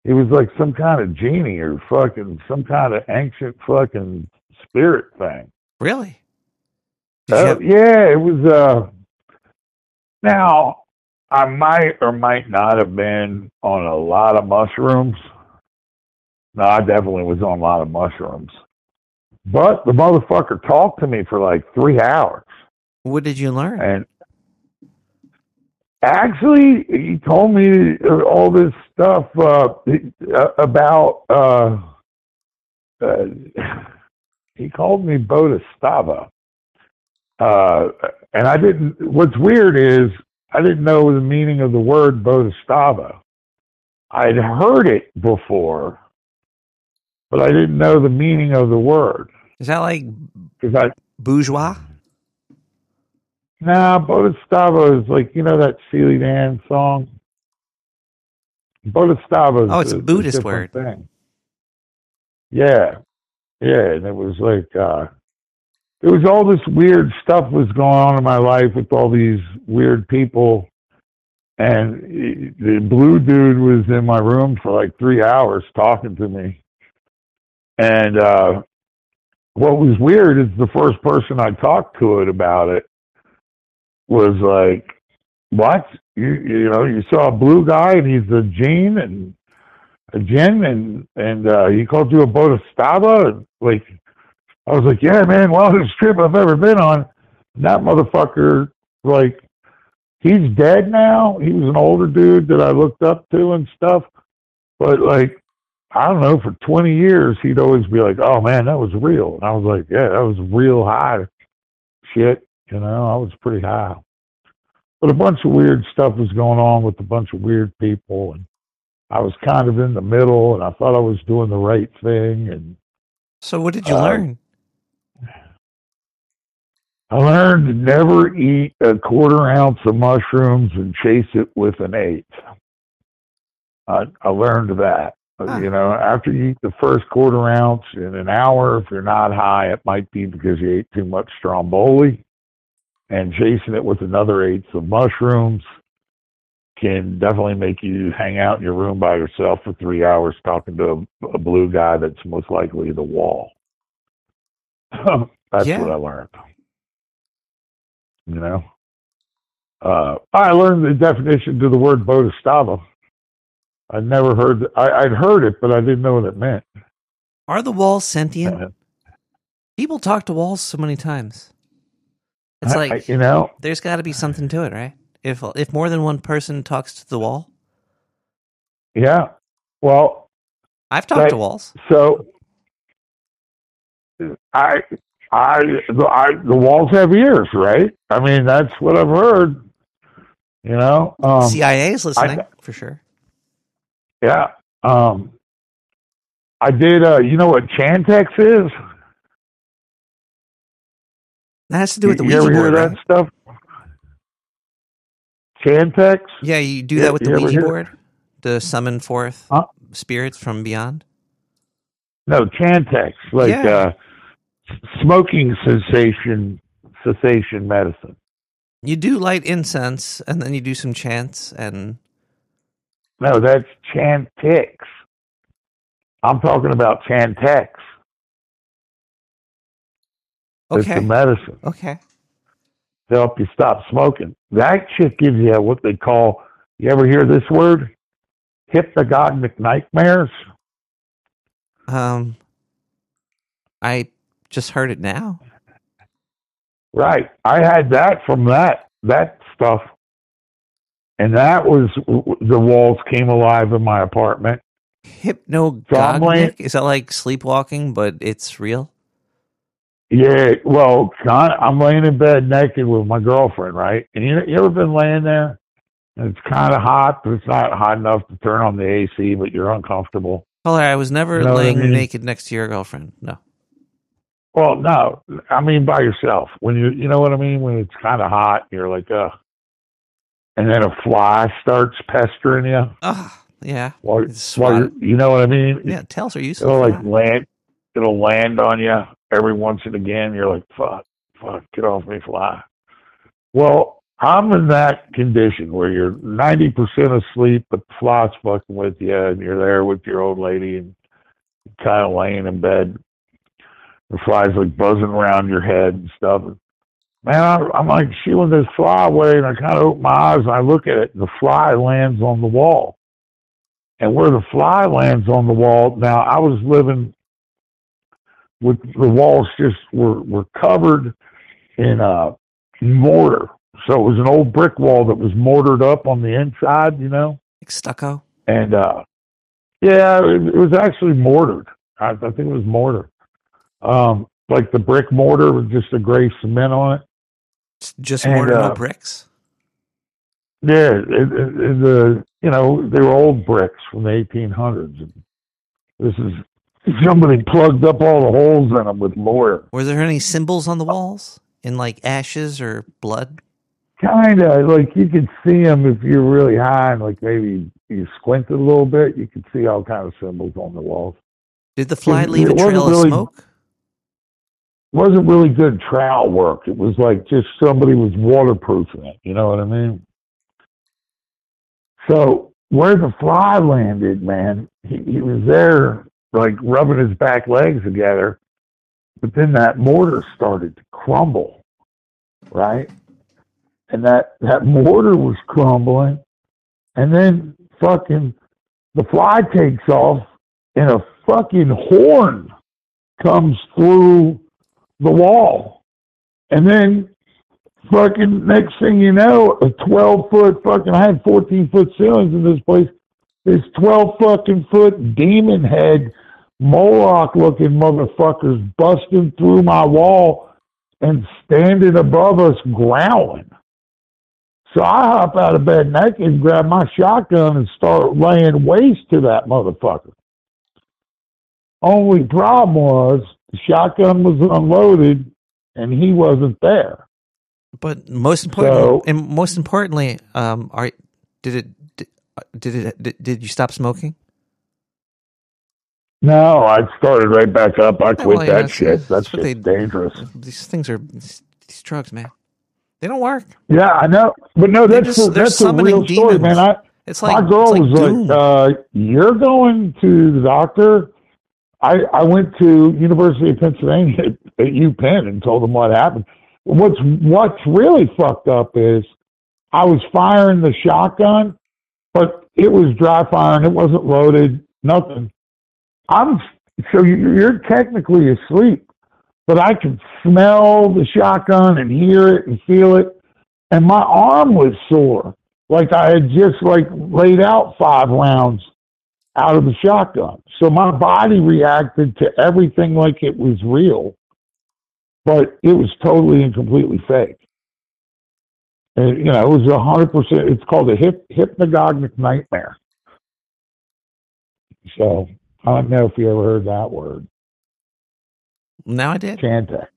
He was like some kind of genie or fucking some kind of ancient fucking spirit thing. Really? Uh, have- yeah, it was. uh Now, I might or might not have been on a lot of mushrooms. No, I definitely was on a lot of mushrooms. But the motherfucker talked to me for like three hours. what did you learn? And actually, he told me all this stuff uh, about. Uh, uh, he called me Bodhisattva, uh, and I didn't. What's weird is I didn't know the meaning of the word Bodhisattva. I'd heard it before, but I didn't know the meaning of the word Is that like I bourgeois? Nah, Bodhisattva is like you know that Steely Dan song. Bodhisattva. Is Oh, it's a Buddhist word. Thing. Yeah, yeah, and it was like uh it was all this weird stuff was going on in my life with all these weird people, and the blue dude was in my room for like three hours talking to me, and uh what was weird is the first person I talked to it about it was like, "What? You you know you saw a blue guy and he's a gene and a gin and and uh, he called you a bodhisattva and like I was like, yeah, man, wildest trip I've ever been on. And that motherfucker, like, he's dead now. He was an older dude that I looked up to and stuff, but like. I don't know, for 20 years, he'd always be like, oh man, that was real. And I was like, yeah, that was real high shit. You know, I was pretty high. But a bunch of weird stuff was going on with a bunch of weird people. And I was kind of in the middle and I thought I was doing the right thing. And So what did you Uh, learn? I learned to never eat a quarter ounce of mushrooms and chase it with an eighth. I, I learned that. Huh. You know, after you eat the first quarter ounce in an hour, if you're not high, it might be because you ate too much stromboli. And chasing it with another eighth of mushrooms can definitely make you hang out in your room by yourself for three hours talking to a, a blue guy that's most likely the wall. that's Yeah. what I learned. You know. Uh, I learned the definition to the word bodhisattva. I never heard. I, I'd heard it, but I didn't know what it meant. Are the walls sentient? Uh, People talk to walls so many times. It's I- like I- you know, there's got to be something to it, right? If if more than one person talks to the wall, yeah. Well, I've talked Right. to walls. so I, I, the, I, the walls have ears, right? I mean, that's what I've heard. You know, um, CIA is listening for sure. Yeah. Um, I did. Uh, you know what Chantex is? That has to do with the you Ouija ever hear that right? stuff? Chantex? Yeah, you do You- that with the you Ouija board to summon forth Huh? spirits from beyond. No, Chantex, like Yeah. uh, smoking cessation cessation medicine. You do light incense, and then you do some chants, and No, that's Chantix. I'm talking about Chantex. It's okay, the medicine okay. to help you stop smoking. That shit gives you what they call. You ever hear this word? Hypnagogic nightmares. Um, I just heard it now. Right. I had that from that that stuff, and that was the walls came alive in my apartment. Hypnagogic is that like sleepwalking, but it's real? Yeah, well, I'm laying in bed naked with my girlfriend, right? And you, you ever been laying there? And it's kind of hot, but it's not hot enough to turn on the AC, but you're uncomfortable. Caller, I was never Know what I laying mean? naked next to your girlfriend. No. Well, no, I mean by yourself. When you, you know what I mean? When it's kind of hot, you're like, ugh. And then a fly starts pestering you Ah, yeah. while, while you know what I mean? Yeah, tails are useful. It'll like land, it'll land on you every once and again. You're like, fuck, fuck, get off me, fly. Well, I'm in that condition where you're 90% asleep, but the fly's fucking with you, and you're there with your old lady and kind of laying in bed. The fly's like buzzing around your head and stuff. Man, I, I'm like shooing this fly away, and I kind of open my eyes and I look at it, and the fly lands on the wall. And where the fly lands on the wall, now I was living with the walls just were were covered in uh mortar. So it was an old brick wall that was mortared up on the inside, you know. Like stucco. And uh yeah, it, it was actually mortared. I, I think it was mortar. Um like the brick mortar with just a gray cement on it. Just And, mortar, uh, no bricks. Yeah, the you know they were old bricks from the 1800s. This is somebody plugged up all the holes in them with mortar. Were there any symbols on the walls in like ashes or blood? kind of like you could see them if you're really high and like maybe you squinted a little bit you could see all kind of symbols on the walls Did the fly leave a it trail of really- smoke? Wasn't really good trowel work. It was like just somebody was waterproofing it you know what i mean? So where the fly landed man he, he was there like rubbing his back legs together but then that mortar started to crumble right? And that that mortar was crumbling and then fucking the fly takes off and a fucking horn comes through the wall. And then fucking next thing you know a 12 foot fucking i had 14 foot ceilings in this place. This 12 fucking foot demon head moloch looking motherfuckers busting through my wall and standing above us growling. So I hop out of bed naked and grab my shotgun and start laying waste to that motherfucker. Only problem was the shotgun was unloaded and he wasn't there. But most importantly, So- and most importantly, um, are did it did, did it did, did you stop smoking? No, I started right back up. I quit Well, that shit. that's they- dangerous. These things are these, these drugs, man. They don't work. Yeah, I know. But no, They're that's just- a, that's a real story, man. I, It's like my girl it's like was Doom. like, uh, "You're going to the doctor." I I went to University of Pennsylvania at UPenn and told them what happened. what's what's really fucked up is I was firing the shotgun, but it was dry firing. It wasn't loaded. Nothing. I'm so you- you're technically asleep, but I can smell the shotgun and hear it and feel it, and my arm was sore, like I had just like laid out five rounds out of the shotgun. So my body reacted to everything like it was real, but it was totally and completely fake. And, you know, it was a hundred percent. It's called a hip, hypnagogic nightmare. So I don't know if you ever heard that word, Now I did. Chantex.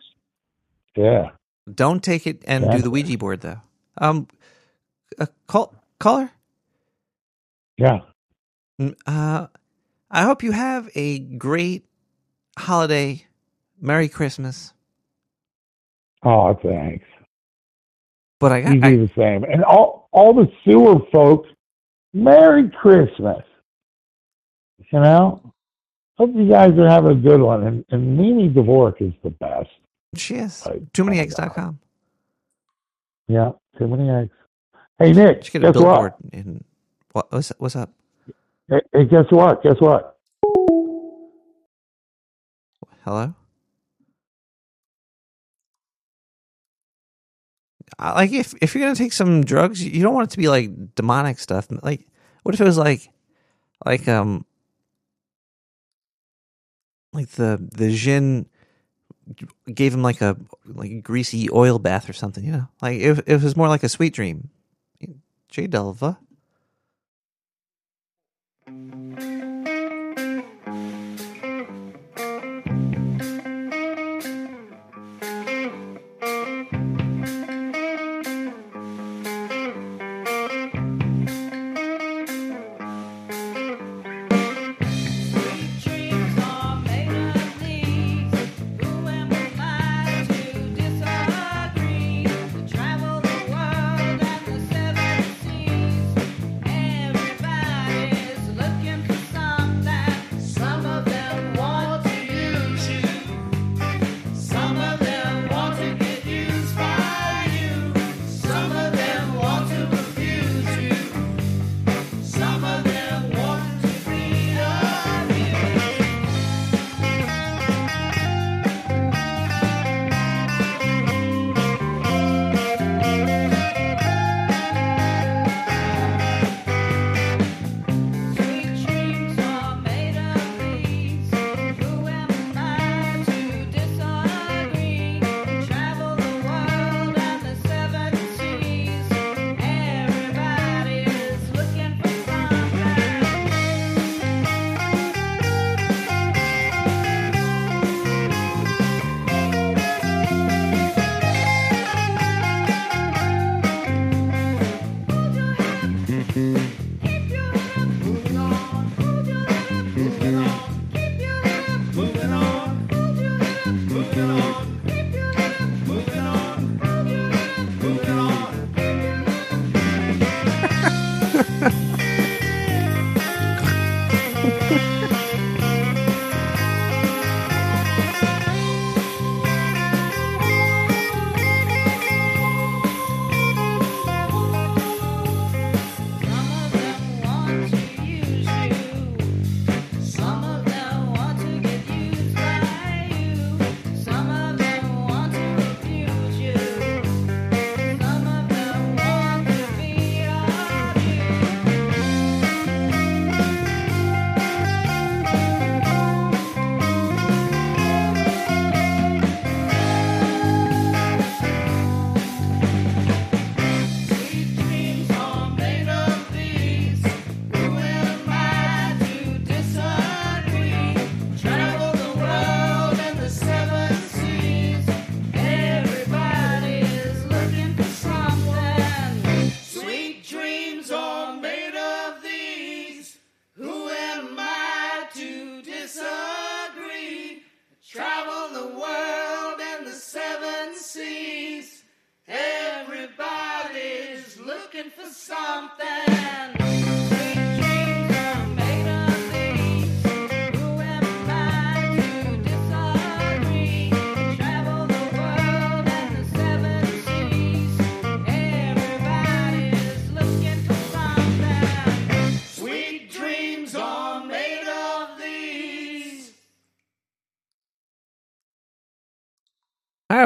Yeah. Don't take it and do the Ouija board though. Um, uh, call caller. Yeah. Mm, Uh, I hope you have a great holiday. Merry Christmas. Oh, thanks. But I got You do the same. And all all the sewer folks, Merry Christmas. You know? Hope you guys are having a good one. And, and Mimi Dvorak is the best. she is too many eggs.com. Yeah, too many eggs. Hey, Nick, She get a billboard what? in what what's what's up? Hey, hey, guess what? Guess what? Hello? I- Like if if you're gonna take some drugs, you don't want it to be like demonic stuff. Like, what if it was like, like um, like the the Jin gave him like a like greasy oil bath or something, you know? Like if if it was more like a sweet dream. J Delva. Some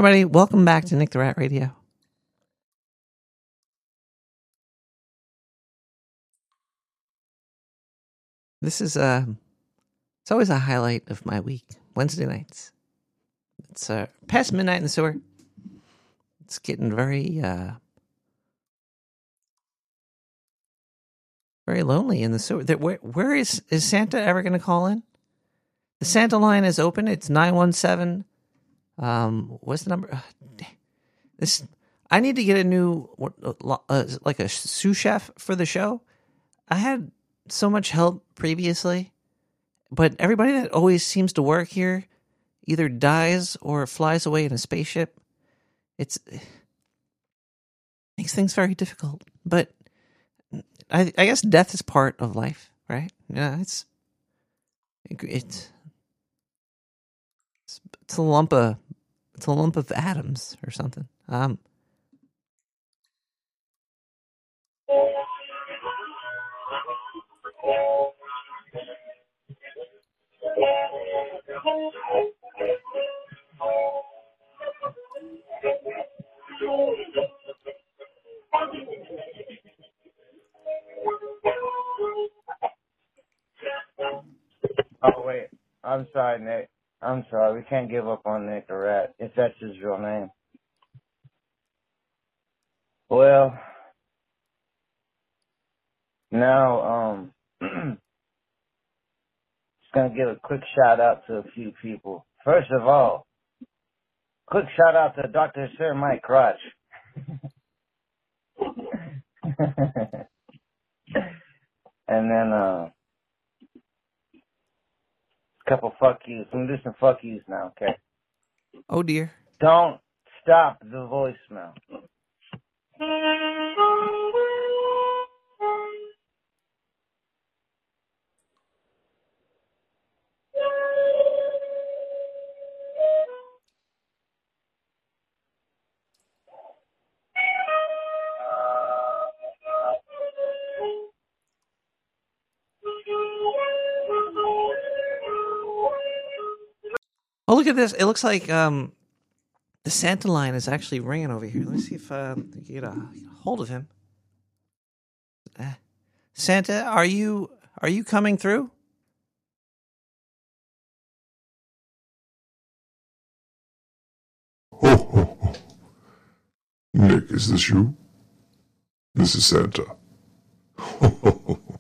everybody. Welcome back to Nick the Rat Radio. This is uh it's always a highlight of my week. Wednesday nights. It's uh past midnight in the sewer. It's getting very uh very lonely in the sewer. Where where is is Santa ever going to call in? The Santa line is open. It's nine one seven. Um, what's the number? This I need to get a new uh, uh, like a sous chef for the show. I had so much help previously, but everybody that always seems to work here either dies or flies away in a spaceship. It's makes things very difficult. But I, I guess death is part of life, right? Yeah, it's it's it's, a lump of it's a lump of atoms or something. Um, Oh wait, I'm sorry, Nick. I'm sorry. We can't give up on Rat if that's his real name. Well, now um, just gonna give a quick shout out to a few people. First of all, quick shout out to Dr. Sir Mike Crotch. and then uh couple fuck yous. I'm gonna do some fuck yous now, okay? oh dear. Don't stop the voicemail. Look at this! It looks like um, the Santa line is actually ringing over here. Let me see if uh, I can get a, hold of him. Uh, Santa, are you are you coming through? Ho, ho, ho. Nick, is this you? This is Santa. Ho, ho, ho.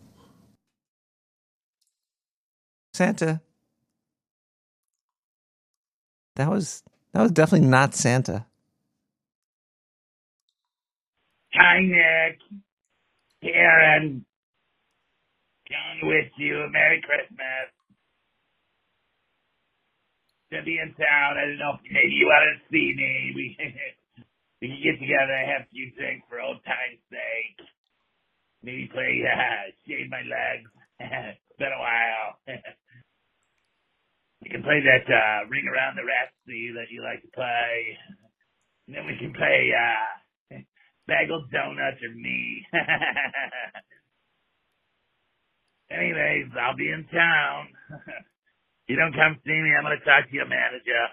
Santa. That was that was definitely not Santa. Hi, Nick. Karen. John with you Merry Christmas. Be in town. I don't know if maybe you want to see me. We, we can get together and have a few drinks for old time's sake. Maybe play uh, Shave My Legs. it's been a while. we can play that uh, Ring Around the Rhapsody that you like to play. And then we can play uh, bagel donuts or me. Anyways, I'll be in town. you don't come see me, I'm gonna talk to your manager.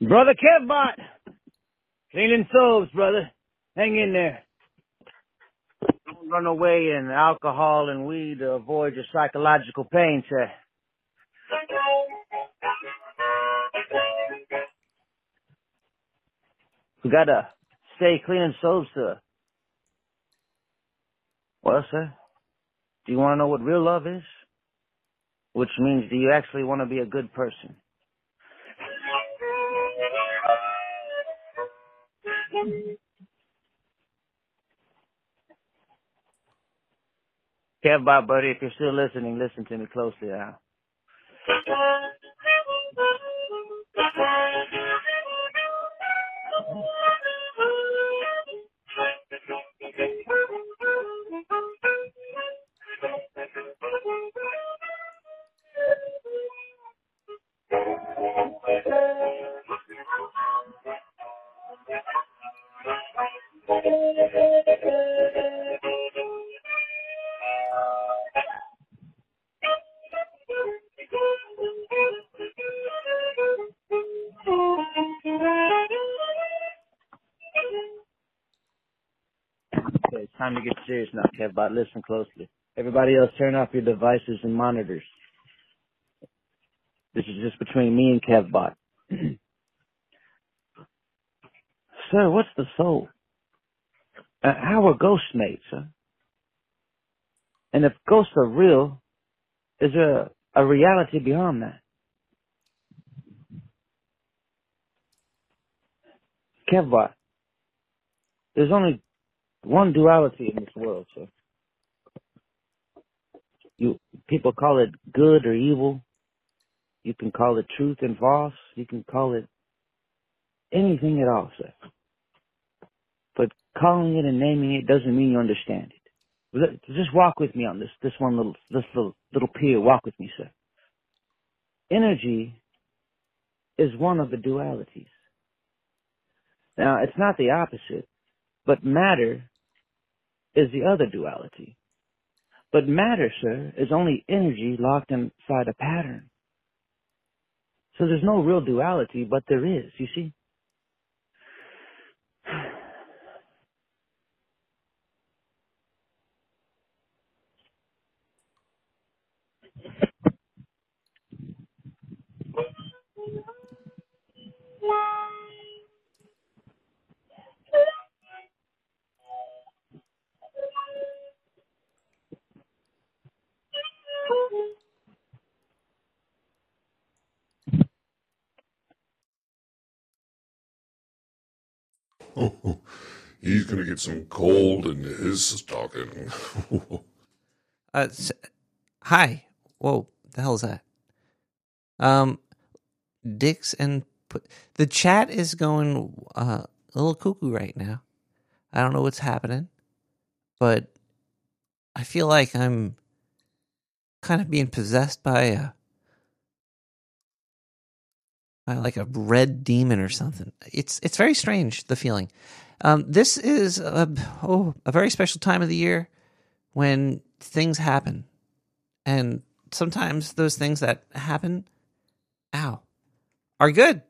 Brother Kevbot! Cleaning souls, brother. Hang in there. Don't run away in alcohol and weed to avoid your psychological pain, sir. We gotta stay clean and souls, sir. Well, sir, do you want to know what real love is? Which means, do you actually want to be a good person? Kevbot, buddy, if you're still listening, listen to me closely now. Okay, time to get serious now, Kevbot. Listen closely. Everybody else, turn off your devices and monitors. This is just between me and Kevbot. Sir, what's the soul? Uh, how are ghosts made, sir? And if ghosts are real, is there a, reality beyond that? Kevbot, there's only one duality in this world, sir. You people call it good or evil. You can call it truth and false. You can call it anything at all, sir. Calling it and naming it doesn't mean you understand it. Just walk with me on this this one little this little little pier. Walk with me, sir. Energy is one of the dualities. Now, it's not the opposite, but matter is the other duality. But matter, sir, is only energy locked inside a pattern. So there's no real duality, but there is, you see? He's gonna get some cold in his stocking. Uh, s- hi. Whoa, the hell is that? Um, Dix and put the chat is going uh, a little cuckoo right now. I don't know what's happening, but I feel like I'm kind of being possessed by a like a red demon or something. It's it's very strange the feeling. Um, this is a, oh a very special time of the year when things happen, and sometimes those things that happen, ow, are good.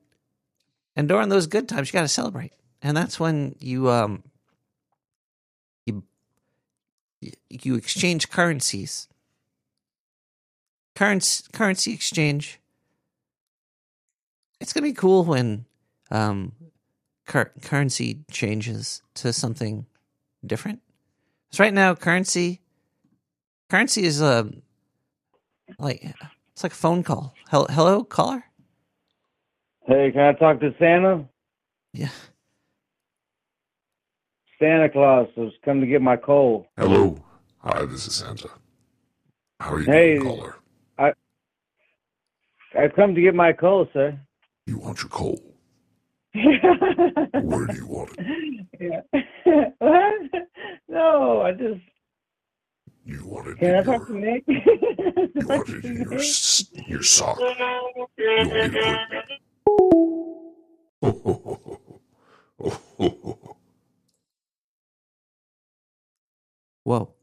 And during those good times, you got to celebrate, and that's when you um you you exchange currencies. Currency currency exchange. It's gonna be cool when um cur- currency changes to something different. So right now, currency currency is a like it's like a phone call. Hello, hello caller. Hey, can I talk to Santa? Yeah. Santa Claus has come to get my coal. Hello. Hi, this is Santa. How are you Hey, doing, caller? I I've come to get my coal, sir. You want your coal? Where do you want it? yeah. what? No, I just. You want it Can I in talk to your, Nick? you want it in your, s- your sock. You want me to put... Whoa.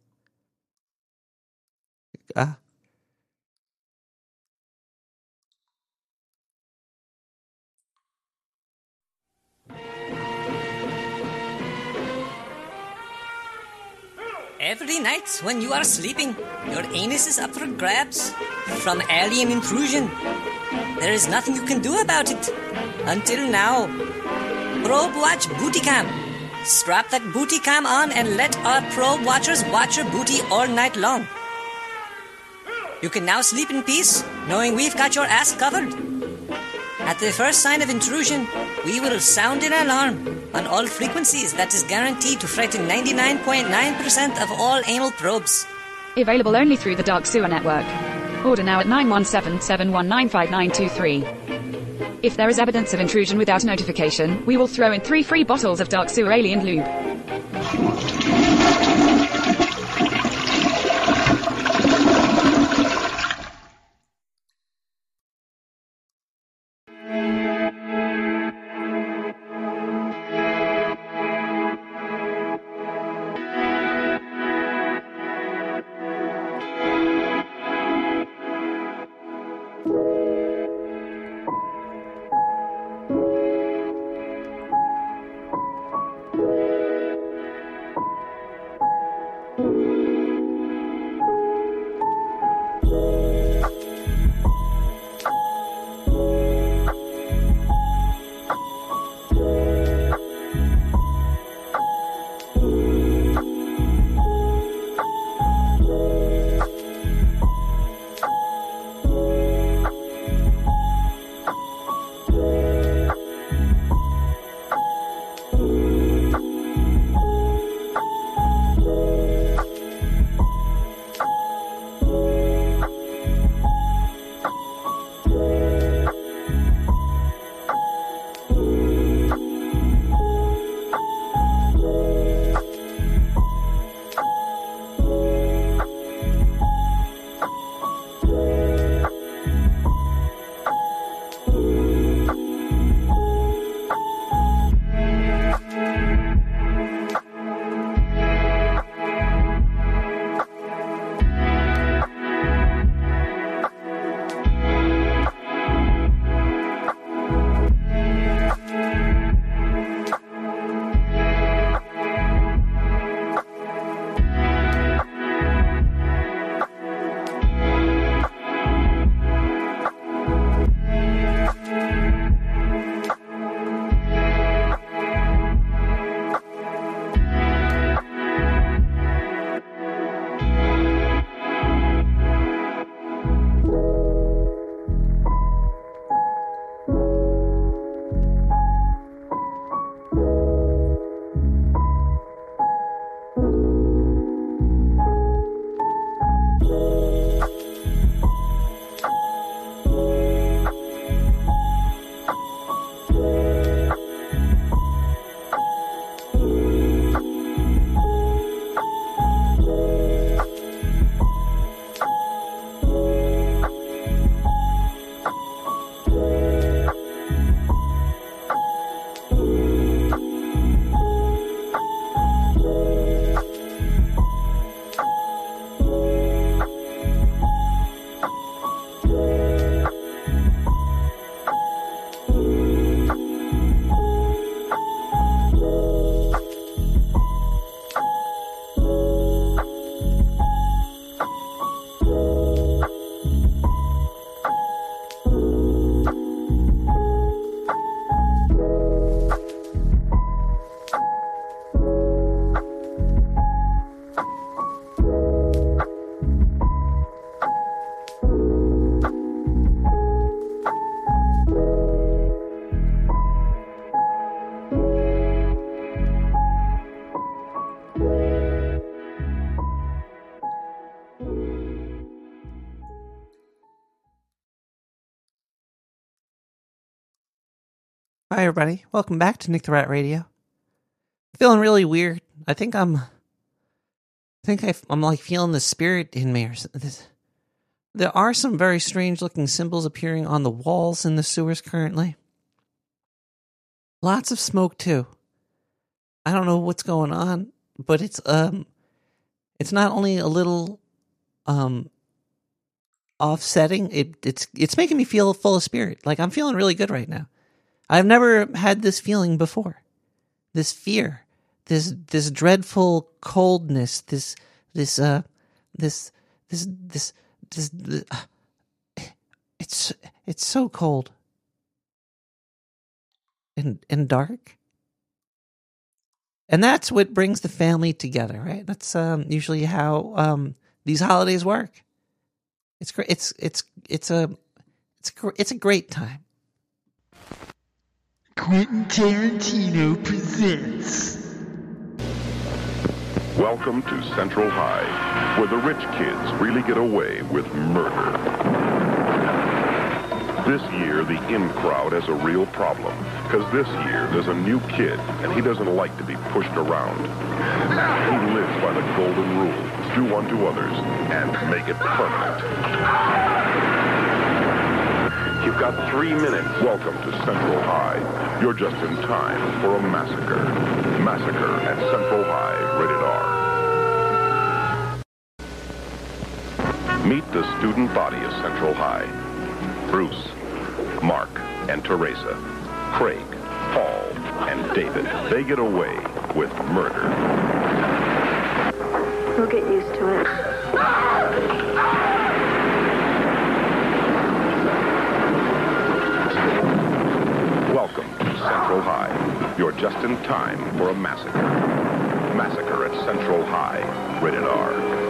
Ah. Every night when you are sleeping, your anus is up for grabs from alien intrusion. There is nothing you can do about it. Until now. Probe Watch Booty Cam. Strap that booty cam on and let our probe watchers watch your booty all night long. You can now sleep in peace, knowing we've got your ass covered. At the first sign of intrusion, we will sound an alarm on all frequencies that is guaranteed to frighten 99.9% of all anal probes. Available only through the Dark Sewer Network. Order now at 917 719 5923. If there is evidence of intrusion without notification, we will throw in three free bottles of Dark Sewer Alien Lube. Everybody. Welcome back to Nick the Rat Radio. Feeling really weird. I think I'm. I think I, am like feeling the spirit in me. Or. This- There are some very strange looking symbols appearing on the walls in the sewers currently. Lots of smoke too. I don't know what's going on, but it's um, it's not only a little um, offsetting. It it's it's making me feel full of spirit. Like I'm feeling really good right now. I've never had this feeling before. This fear, this this dreadful coldness, this this uh this this this this, this uh, it's it's so cold. And and dark. And that's what brings the family together right? That's um usually how um these holidays work. It's great it's it's it's a it's a, it's a great time Quentin Tarantino presents. Welcome to Central High, where the rich kids really get away with murder. This year, the in crowd has a real problem, because this year there's a new kid, and he doesn't like to be pushed around. He lives by the golden rule, do unto others, and make it permanent. You've got three minutes. Welcome to Central High. You're just in time for a massacre. Massacre at Central High, rated R. Meet the student body of Central High. Bruce, Mark, and Teresa. Craig, Paul, and David. They get away with murder. We'll get used to it. Welcome to Central High. You're just in time for a massacre. Massacre at Central High, rated R.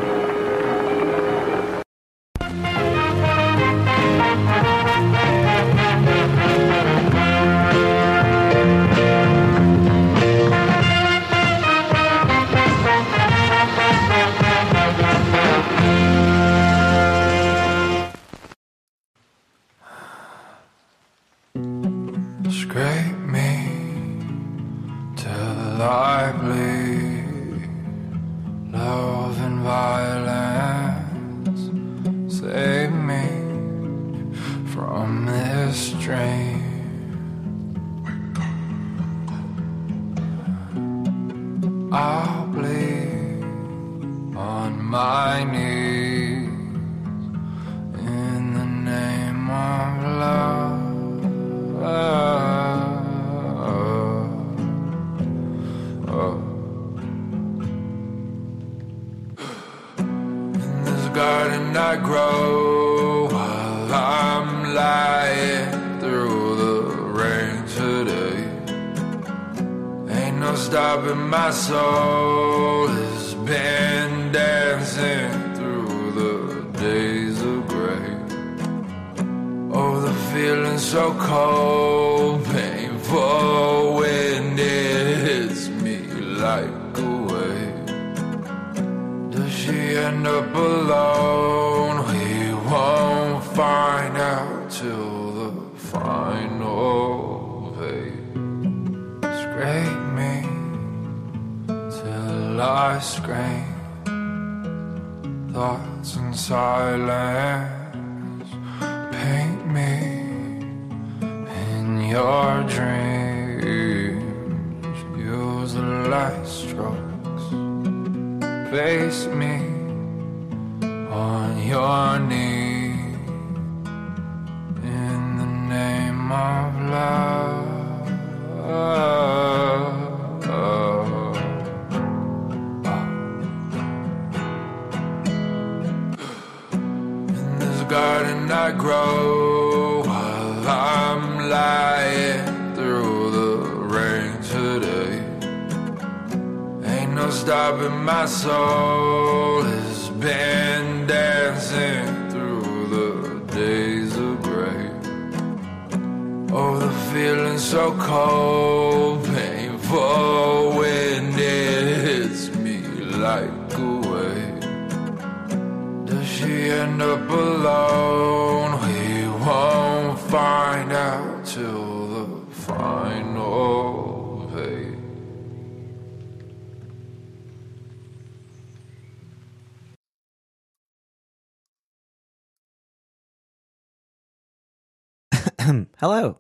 Hello.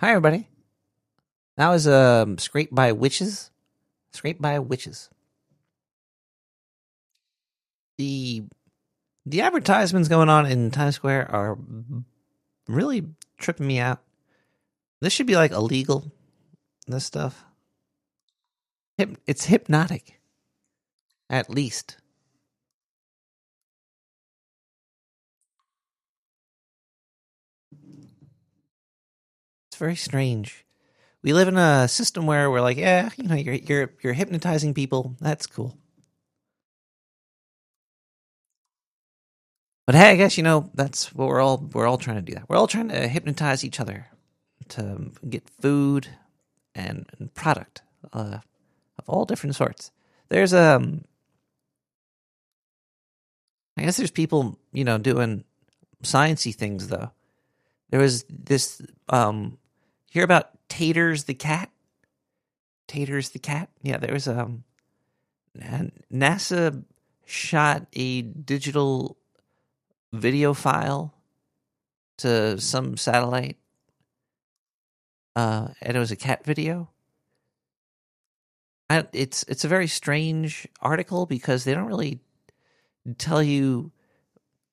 Hi, everybody. That was um, Scraped by Witches. Scraped by Witches. The the advertisements going on in Times Square are really tripping me out. This should be like illegal. This stuff. It's hypnotic. At least. It's very strange. We live in a system where we're like, yeah, you know, you're you're you're hypnotizing people. That's cool. But hey, I guess you know that's what we're all we're all trying to do. That we're all trying to hypnotize each other to get food and, and product uh, of all different sorts. There's um, I guess there's people you know doing sciency things though. There was this um, hear about Taters the cat. Taters the cat. Yeah, there was um, NASA shot a digital video file to some satellite uh, and it was a cat video. I, it's it's a very strange article because they don't really tell you.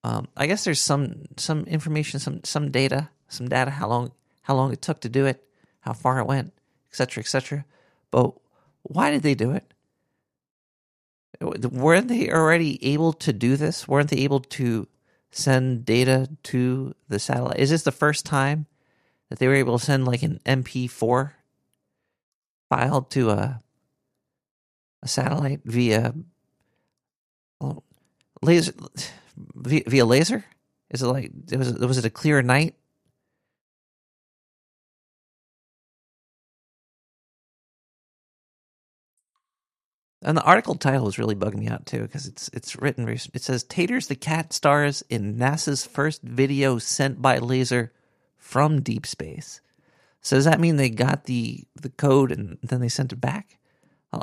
Um, I guess there's some some information, some some data, some data how long how long it took to do it, how far it went, etc. etc. But why did they do it? Weren't they already able to do this? Weren't they able to send data to the satellite? Is this the first time that they were able to send like an MP4 file to a a satellite via oh, laser via, via laser? Is it like was it, was it a clear night? And the article title is really bugging me out too because it's it's written. It says Taters the cat stars in NASA's first video sent by laser from deep space. So does that mean they got the the code and then they sent it back?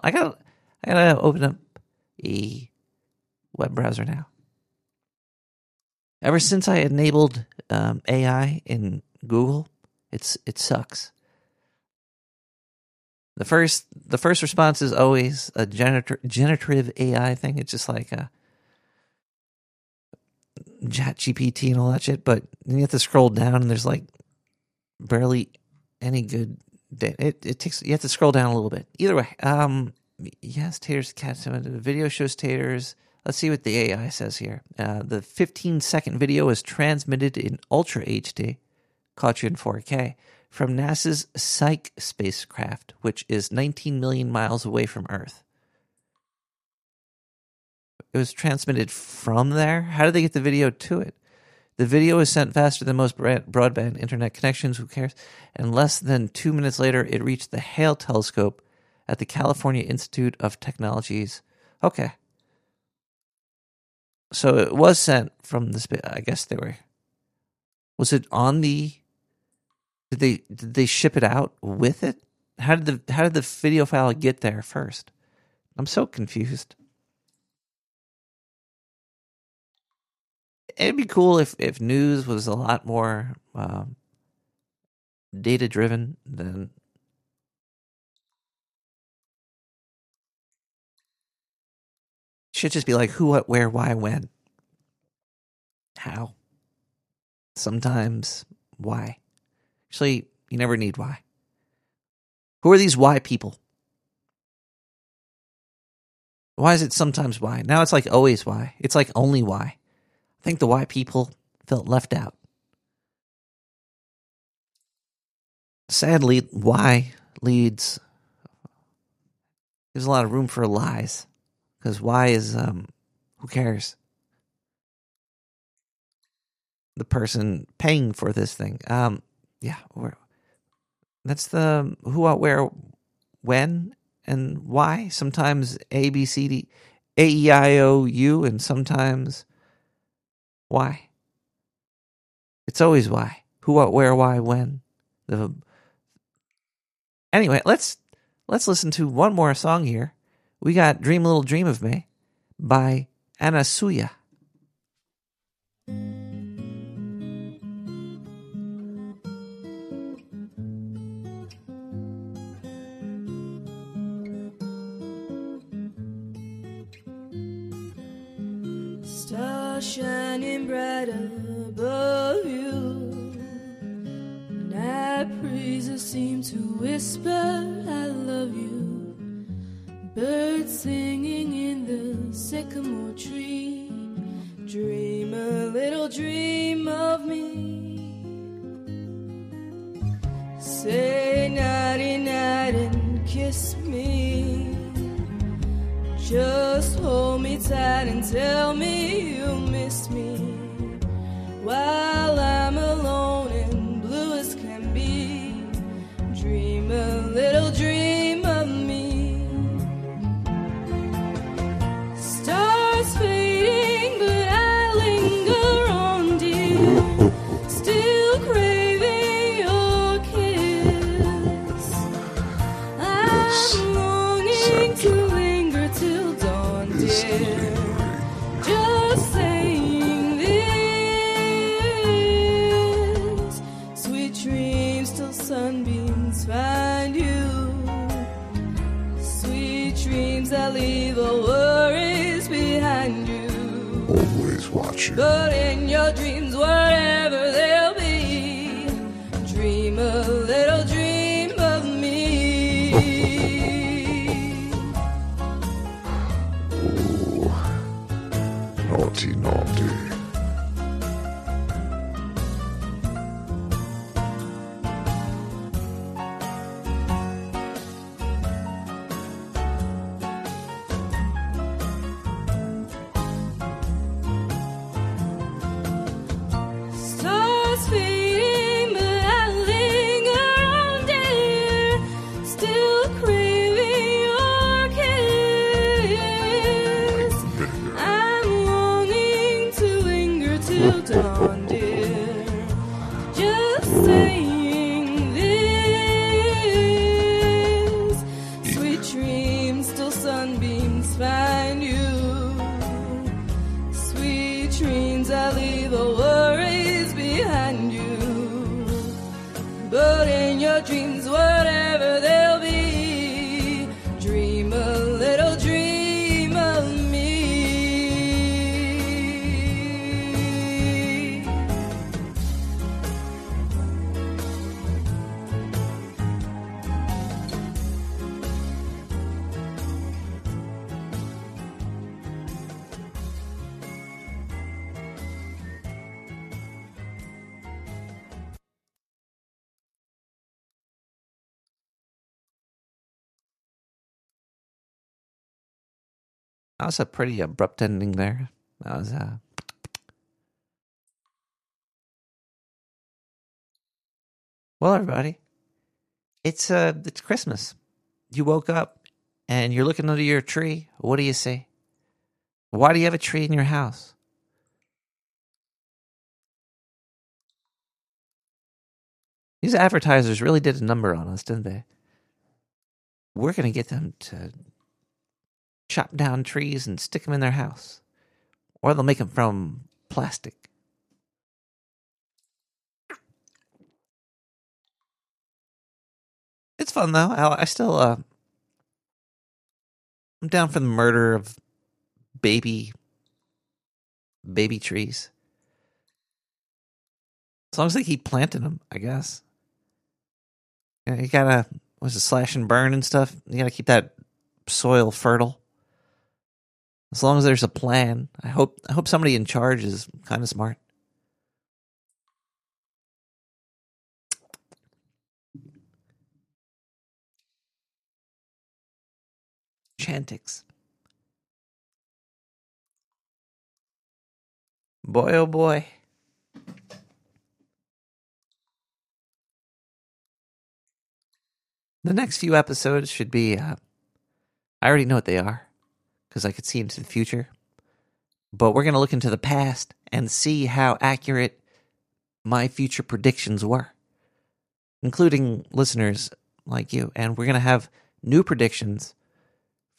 I got I gotta open up a web browser now. Ever since I enabled um, AI in Google, it's it sucks. The first the first response is always a gener- generative AI thing. It's just like a chat GPT and all that shit. But then you have to scroll down and there's like barely any good data. It, it takes you have to scroll down a little bit. Either way, um, yes, Taters cat. The video shows Taters. Let's see what the AI says here. Uh, the 15 second video is transmitted in Ultra HD, caught you in 4K, from NASA's Psyche spacecraft, which is 19 million miles away from Earth. It was transmitted from there. How did they get the video to it? The video is sent faster than most broadband internet connections. Who cares? And less than two minutes later, it reached the Hale telescope at the California Institute of Technologies. Okay. So it was sent from the space. I guess they were. Was it on the? Did they did they ship it out with it? How did the how did the video file get there first? I'm so confused. It'd be cool if if news was a lot more um, data driven than should just be like who, what, where, why, when, how. Sometimes why. Actually, you never need why. Who are these why people? Why is it sometimes why? Now it's like always why. It's like only why. I think the why people felt left out. Sadly, why leads there's a lot of room for lies because why is um who cares the person paying for this thing um yeah that's the um, who what where when and why. Sometimes a b c d a e i o u and sometimes why. It's always why. Who what where why when. The um, anyway let's let's listen to one more song here. We got Dream a Little Dream of Me by Anasuya. shining bright above you. And breezes seem to whisper, I love you. Birds singing in the sycamore tree. Dream a little dream of me. Say nighty night and kiss me. Just hold me tight and tell me you miss me. While I'm alone and blue as can be, dream a little dream sunbeams find you. Sweet dreams that leave all worries behind you. Always watching. But in your dreams, was a pretty abrupt ending there. That was uh Well, everybody, it's uh it's Christmas. You woke up and you're looking under your tree. What do you see? Why do you have a tree in your house? These advertisers really did a number on us, didn't they? We're going to get them to chop down trees and stick them in their house. Or they'll make them from plastic. It's fun though. I, I still uh I'm down for the murder of baby baby trees. As long as they keep planting them, I guess. You, know, you gotta was it slash and burn and stuff. You gotta keep that soil fertile. As long as there's a plan, I hope I hope somebody in charge is kind of smart. Chantix. Boy, oh boy. The next few episodes should be. Uh, I already know what they are because I could see into the future. But we're going to look into the past and see how accurate my future predictions were, including listeners like you. And we're going to have new predictions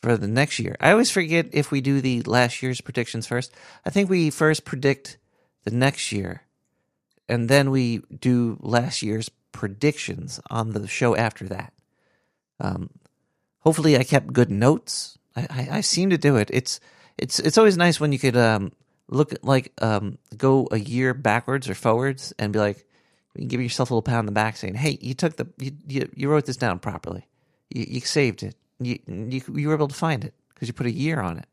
for the next year. I always forget if we do the last year's predictions first. I think we first predict the next year, and then we do last year's predictions on the show after that. Um, hopefully, I kept good notes. I, I, I seem to do it. It's it's it's always nice when you could um, look at, like um, go a year backwards or forwards and be like, you give yourself a little pat on the back, saying, "Hey, you took the you you, you wrote this down properly. You, you saved it. You, you you were able to find it because you put a year on it."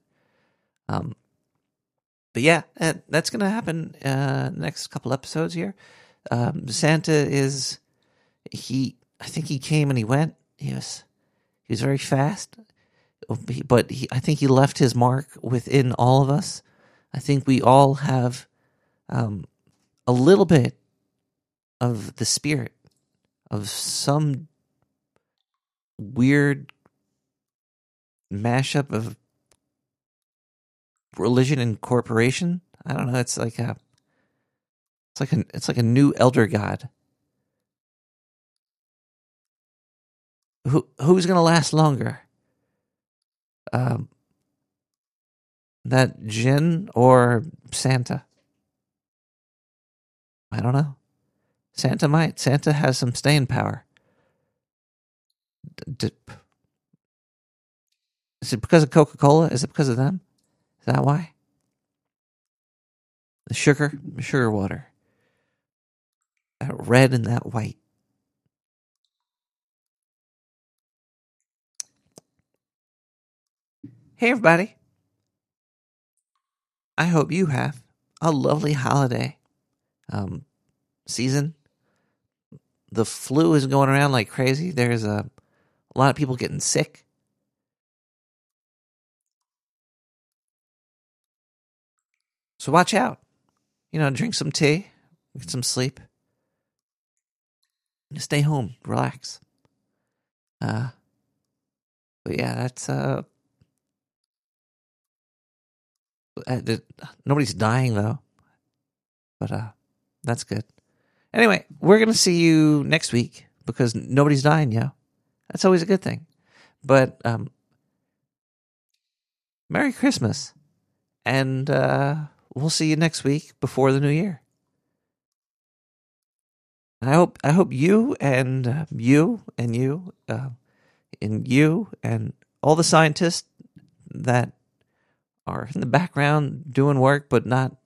Um, but yeah, that's gonna happen uh, next couple episodes here. Um, Santa is he? I think he came and he went. He was He was very fast, but he, I think he left his mark within all of us. I think we all have um, a little bit of the spirit of some weird mashup of religion and corporation. I don't know. It's like a, it's like a, it's like a new elder god. Who who's gonna last longer? Um, that Jin or Santa? I don't know. Santa might. Santa has some staying power. D- is it because of Coca Cola? Is it because of them? Is that why? The sugar, sugar water. That red and that white. Hey, everybody. I hope you have a lovely holiday um, season. The flu is going around like crazy. There's a, a lot of people getting sick. So watch out. You know, drink some tea, get some sleep. Stay home, relax. Uh, but yeah, that's uh, uh, nobody's dying though. But uh, that's good. Anyway, we're gonna see you next week because nobody's dying, yo. That's always a good thing. But um, Merry Christmas, and uh, we'll see you next week before the new year. And I hope I hope you and uh, you and you uh, and you and all the scientists that are in the background doing work, but not.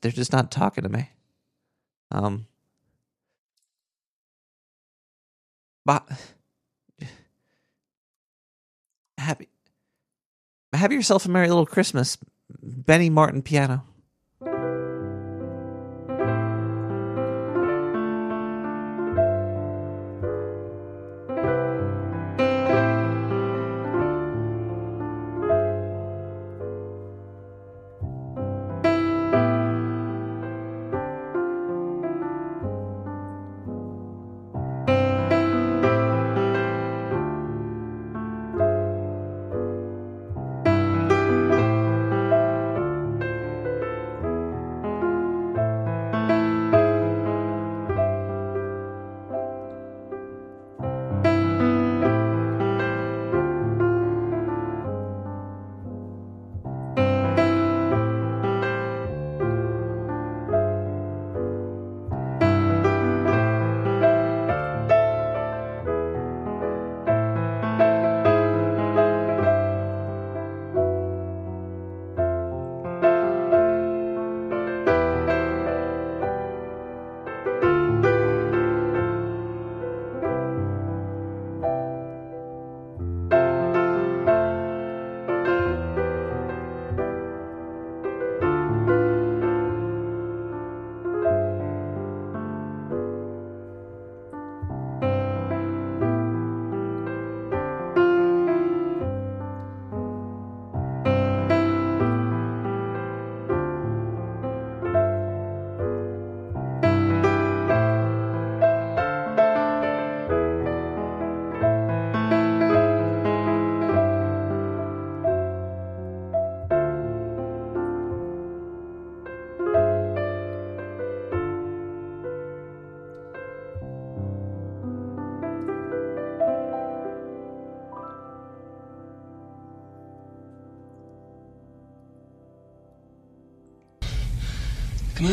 They're just not talking to me. Um. But happy. Have yourself a merry little Christmas, Benny Martin piano.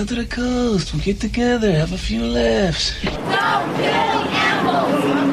To the coast. We'll get together. Have a few laughs. Stop killing animals!